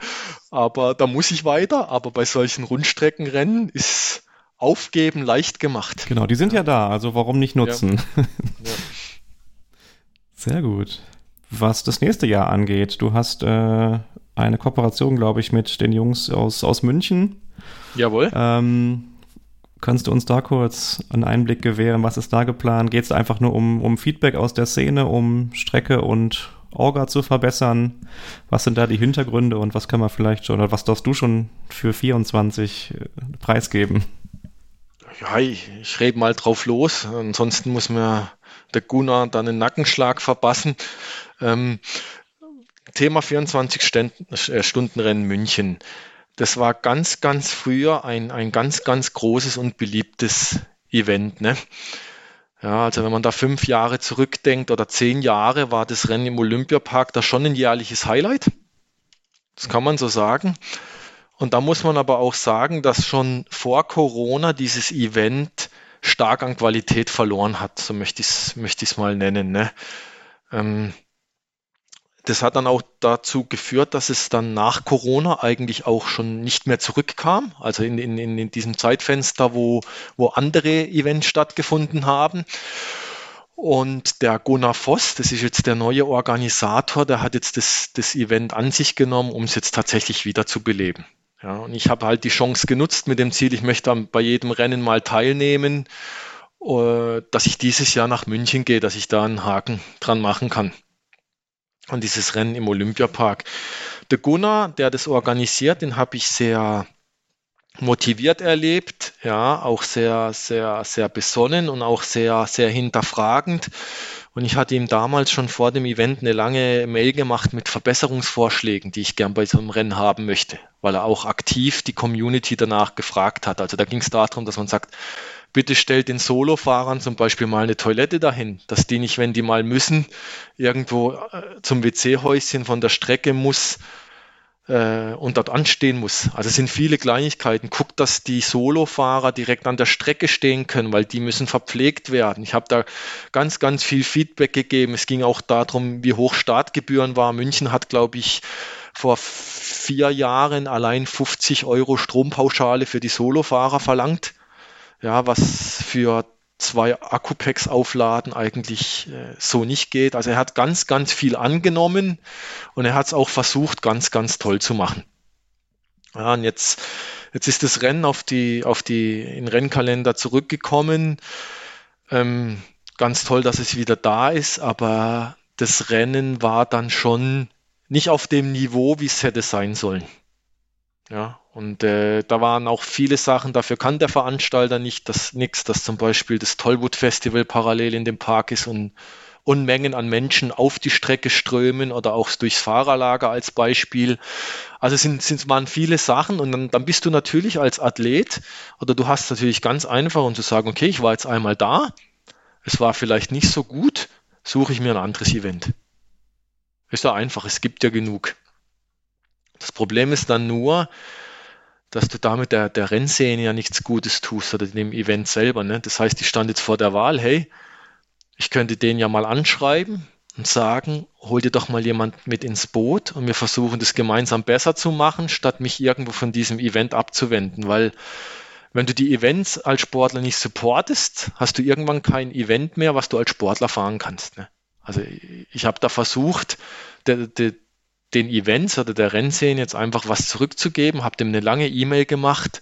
Speaker 3: aber da muss ich weiter. Aber bei solchen Rundstreckenrennen ist Aufgeben leicht gemacht.
Speaker 1: Genau, die sind ja, ja da, also warum nicht nutzen? Ja. Ja. Sehr gut was das nächste Jahr angeht. Du hast äh, eine Kooperation, glaube ich, mit den Jungs aus, aus München.
Speaker 3: Jawohl.
Speaker 1: Ähm, kannst du uns da kurz einen Einblick gewähren? Was ist da geplant? Geht es einfach nur um, um Feedback aus der Szene, um Strecke und Orga zu verbessern? Was sind da die Hintergründe und was kann man vielleicht schon, oder was darfst du schon für 24 äh, preisgeben?
Speaker 3: Ja, ich, ich rede mal drauf los. Ansonsten muss mir der Gunnar dann einen Nackenschlag verpassen. Ähm, Thema 24 äh, München. Das war ganz, ganz früher ein, ein ganz, ganz großes und beliebtes Event. Ne? Ja, also wenn man da fünf Jahre zurückdenkt oder zehn Jahre, war das Rennen im Olympiapark da schon ein jährliches Highlight. Das kann man so sagen. Und da muss man aber auch sagen, dass schon vor Corona dieses Event stark an Qualität verloren hat, so möchte ich es möchte mal nennen. Ne? Ähm, das hat dann auch dazu geführt, dass es dann nach Corona eigentlich auch schon nicht mehr zurückkam. Also in, in, in diesem Zeitfenster, wo, wo andere Events stattgefunden haben. Und der Gunnar Voss, das ist jetzt der neue Organisator, der hat jetzt das, das Event an sich genommen, um es jetzt tatsächlich wieder zu beleben. Ja, und ich habe halt die Chance genutzt mit dem Ziel, ich möchte bei jedem Rennen mal teilnehmen, äh, dass ich dieses Jahr nach München gehe, dass ich da einen Haken dran machen kann und dieses Rennen im Olympiapark. Der Gunnar, der das organisiert, den habe ich sehr motiviert erlebt, ja, auch sehr, sehr, sehr besonnen und auch sehr, sehr hinterfragend. Und ich hatte ihm damals schon vor dem Event eine lange Mail gemacht mit Verbesserungsvorschlägen, die ich gern bei so einem Rennen haben möchte, weil er auch aktiv die Community danach gefragt hat. Also da ging es darum, dass man sagt, bitte stellt den Solofahrern zum Beispiel mal eine Toilette dahin, dass die nicht, wenn die mal müssen, irgendwo äh, zum WC-Häuschen von der Strecke muss äh, und dort anstehen muss. Also es sind viele Kleinigkeiten. Guckt, dass die Solofahrer direkt an der Strecke stehen können, weil die müssen verpflegt werden. Ich habe da ganz, ganz viel Feedback gegeben. Es ging auch darum, wie hoch Startgebühren war. München hat, glaube ich, vor vier Jahren allein 50 Euro Strompauschale für die Solofahrer verlangt ja, was für zwei Akkupacks aufladen eigentlich äh, so nicht geht. Also er hat ganz, ganz viel angenommen und er hat es auch versucht, ganz, ganz toll zu machen. Ja, und jetzt, jetzt ist das Rennen auf die, auf die, in Rennkalender zurückgekommen. Ähm, ganz toll, dass es wieder da ist, aber das Rennen war dann schon nicht auf dem Niveau, wie es hätte sein sollen. Ja, und äh, da waren auch viele Sachen, dafür kann der Veranstalter nicht das nichts, dass zum Beispiel das Tollwood Festival parallel in dem Park ist und Unmengen an Menschen auf die Strecke strömen oder auch durchs Fahrerlager als Beispiel. Also sind, sind waren viele Sachen und dann, dann bist du natürlich als Athlet oder du hast natürlich ganz einfach und zu sagen, okay, ich war jetzt einmal da, es war vielleicht nicht so gut, suche ich mir ein anderes Event. Ist ja einfach, es gibt ja genug. Das Problem ist dann nur, dass du damit der, der Rennszene ja nichts Gutes tust oder dem Event selber. Ne? Das heißt, ich stand jetzt vor der Wahl, hey, ich könnte den ja mal anschreiben und sagen, hol dir doch mal jemand mit ins Boot und wir versuchen das gemeinsam besser zu machen, statt mich irgendwo von diesem Event abzuwenden, weil wenn du die Events als Sportler nicht supportest, hast du irgendwann kein Event mehr, was du als Sportler fahren kannst. Ne? Also ich habe da versucht, den Events oder der Rennszene jetzt einfach was zurückzugeben, habe dem eine lange E-Mail gemacht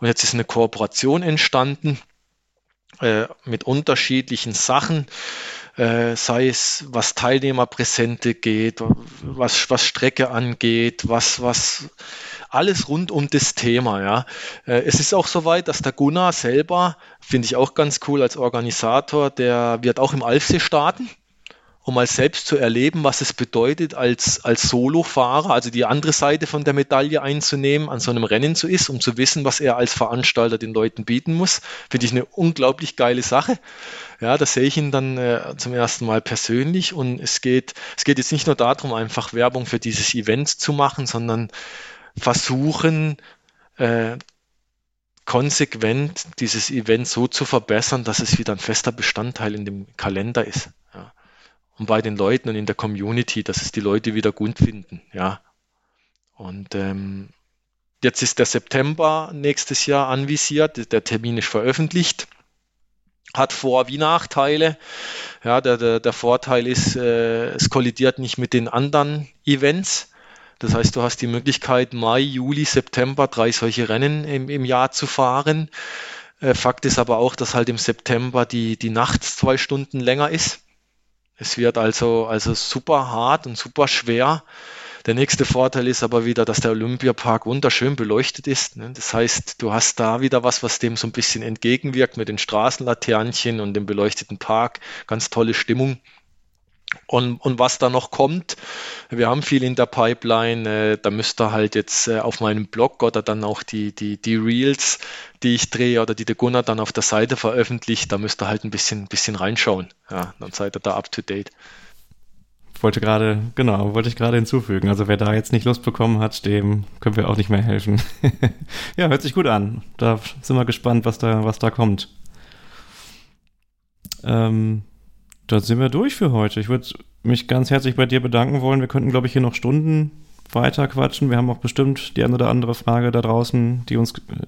Speaker 3: und jetzt ist eine Kooperation entstanden äh, mit unterschiedlichen Sachen, äh, sei es was Teilnehmerpräsente geht, was, was Strecke angeht, was, was alles rund um das Thema. Ja. Äh, es ist auch soweit, dass der Gunnar selber, finde ich auch ganz cool als Organisator, der wird auch im Alfsee starten um mal selbst zu erleben, was es bedeutet, als, als Solofahrer, also die andere Seite von der Medaille einzunehmen, an so einem Rennen zu ist, um zu wissen, was er als Veranstalter den Leuten bieten muss. Finde ich eine unglaublich geile Sache. Ja, da sehe ich ihn dann äh, zum ersten Mal persönlich und es geht, es geht jetzt nicht nur darum, einfach Werbung für dieses Event zu machen, sondern versuchen, äh, konsequent dieses Event so zu verbessern, dass es wieder ein fester Bestandteil in dem Kalender ist. Ja und bei den Leuten und in der Community, dass es die Leute wieder gut finden. Ja. Und ähm, jetzt ist der September nächstes Jahr anvisiert, der Termin ist veröffentlicht. Hat Vor- wie Nachteile. Ja, der, der, der Vorteil ist, äh, es kollidiert nicht mit den anderen Events. Das heißt, du hast die Möglichkeit, Mai, Juli, September drei solche Rennen im, im Jahr zu fahren. Äh, Fakt ist aber auch, dass halt im September die, die Nacht zwei Stunden länger ist. Es wird also, also super hart und super schwer. Der nächste Vorteil ist aber wieder, dass der Olympiapark wunderschön beleuchtet ist. Ne? Das heißt, du hast da wieder was, was dem so ein bisschen entgegenwirkt mit den Straßenlaternchen und dem beleuchteten Park. Ganz tolle Stimmung. Und, und was da noch kommt, wir haben viel in der Pipeline, äh, da müsst ihr halt jetzt äh, auf meinem Blog oder dann auch die, die, die Reels, die ich drehe oder die der Gunnar dann auf der Seite veröffentlicht, da müsst ihr halt ein bisschen, bisschen reinschauen. Ja, dann seid ihr da up to date.
Speaker 1: Wollte gerade, genau, wollte ich gerade hinzufügen. Also wer da jetzt nicht Lust bekommen hat, dem können wir auch nicht mehr helfen. ja, hört sich gut an. Da sind wir gespannt, was da, was da kommt. Ähm, dann sind wir durch für heute. Ich würde mich ganz herzlich bei dir bedanken wollen. Wir könnten, glaube ich, hier noch Stunden weiter quatschen. Wir haben auch bestimmt die eine oder andere Frage da draußen, die uns äh,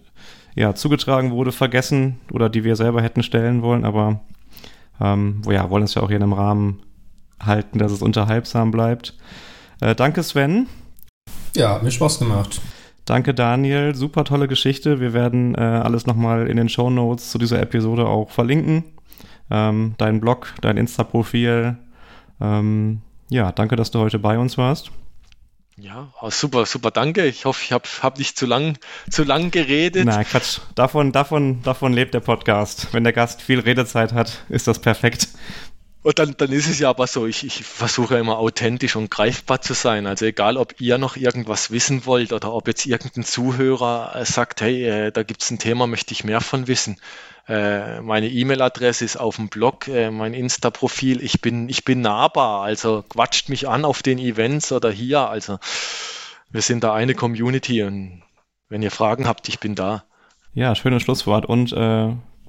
Speaker 1: ja, zugetragen wurde, vergessen oder die wir selber hätten stellen wollen, aber ähm, ja, wollen es ja auch hier in einem Rahmen halten, dass es unterhalbsam bleibt. Äh, danke, Sven.
Speaker 2: Ja, hat mir Spaß gemacht.
Speaker 1: Danke, Daniel. Super tolle Geschichte. Wir werden äh, alles nochmal in den Show Notes zu dieser Episode auch verlinken ähm, deinen Blog, dein Insta-Profil. Ähm, ja, danke, dass du heute bei uns warst.
Speaker 3: Ja, oh, super, super, danke. Ich hoffe, ich habe hab nicht zu lang, zu lang geredet.
Speaker 1: Nein, Quatsch. Davon, davon, davon lebt der Podcast. Wenn der Gast viel Redezeit hat, ist das perfekt.
Speaker 3: Und dann, dann ist es ja aber so, ich, ich versuche immer authentisch und greifbar zu sein. Also egal, ob ihr noch irgendwas wissen wollt oder ob jetzt irgendein Zuhörer äh, sagt, hey, äh, da gibt es ein Thema, möchte ich mehr von wissen. Äh, meine E-Mail-Adresse ist auf dem Blog, äh, mein Insta-Profil. Ich bin, ich bin nahbar, also quatscht mich an auf den Events oder hier. Also wir sind da eine Community und wenn ihr Fragen habt, ich bin da.
Speaker 1: Ja, schönes Schlusswort und äh,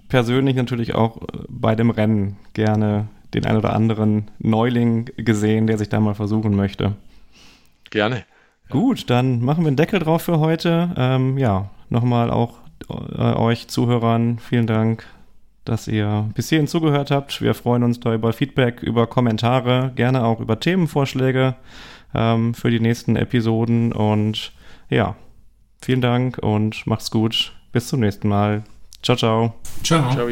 Speaker 1: persönlich natürlich auch äh, bei dem Rennen gerne den ein oder anderen Neuling gesehen, der sich da mal versuchen möchte.
Speaker 3: Gerne.
Speaker 1: Gut, dann machen wir einen Deckel drauf für heute. Ähm, ja, nochmal auch euch Zuhörern vielen Dank, dass ihr bis hierhin zugehört habt. Wir freuen uns da über Feedback, über Kommentare, gerne auch über Themenvorschläge ähm, für die nächsten Episoden. Und ja, vielen Dank und macht's gut. Bis zum nächsten Mal. Ciao, ciao.
Speaker 2: Ciao. ciao.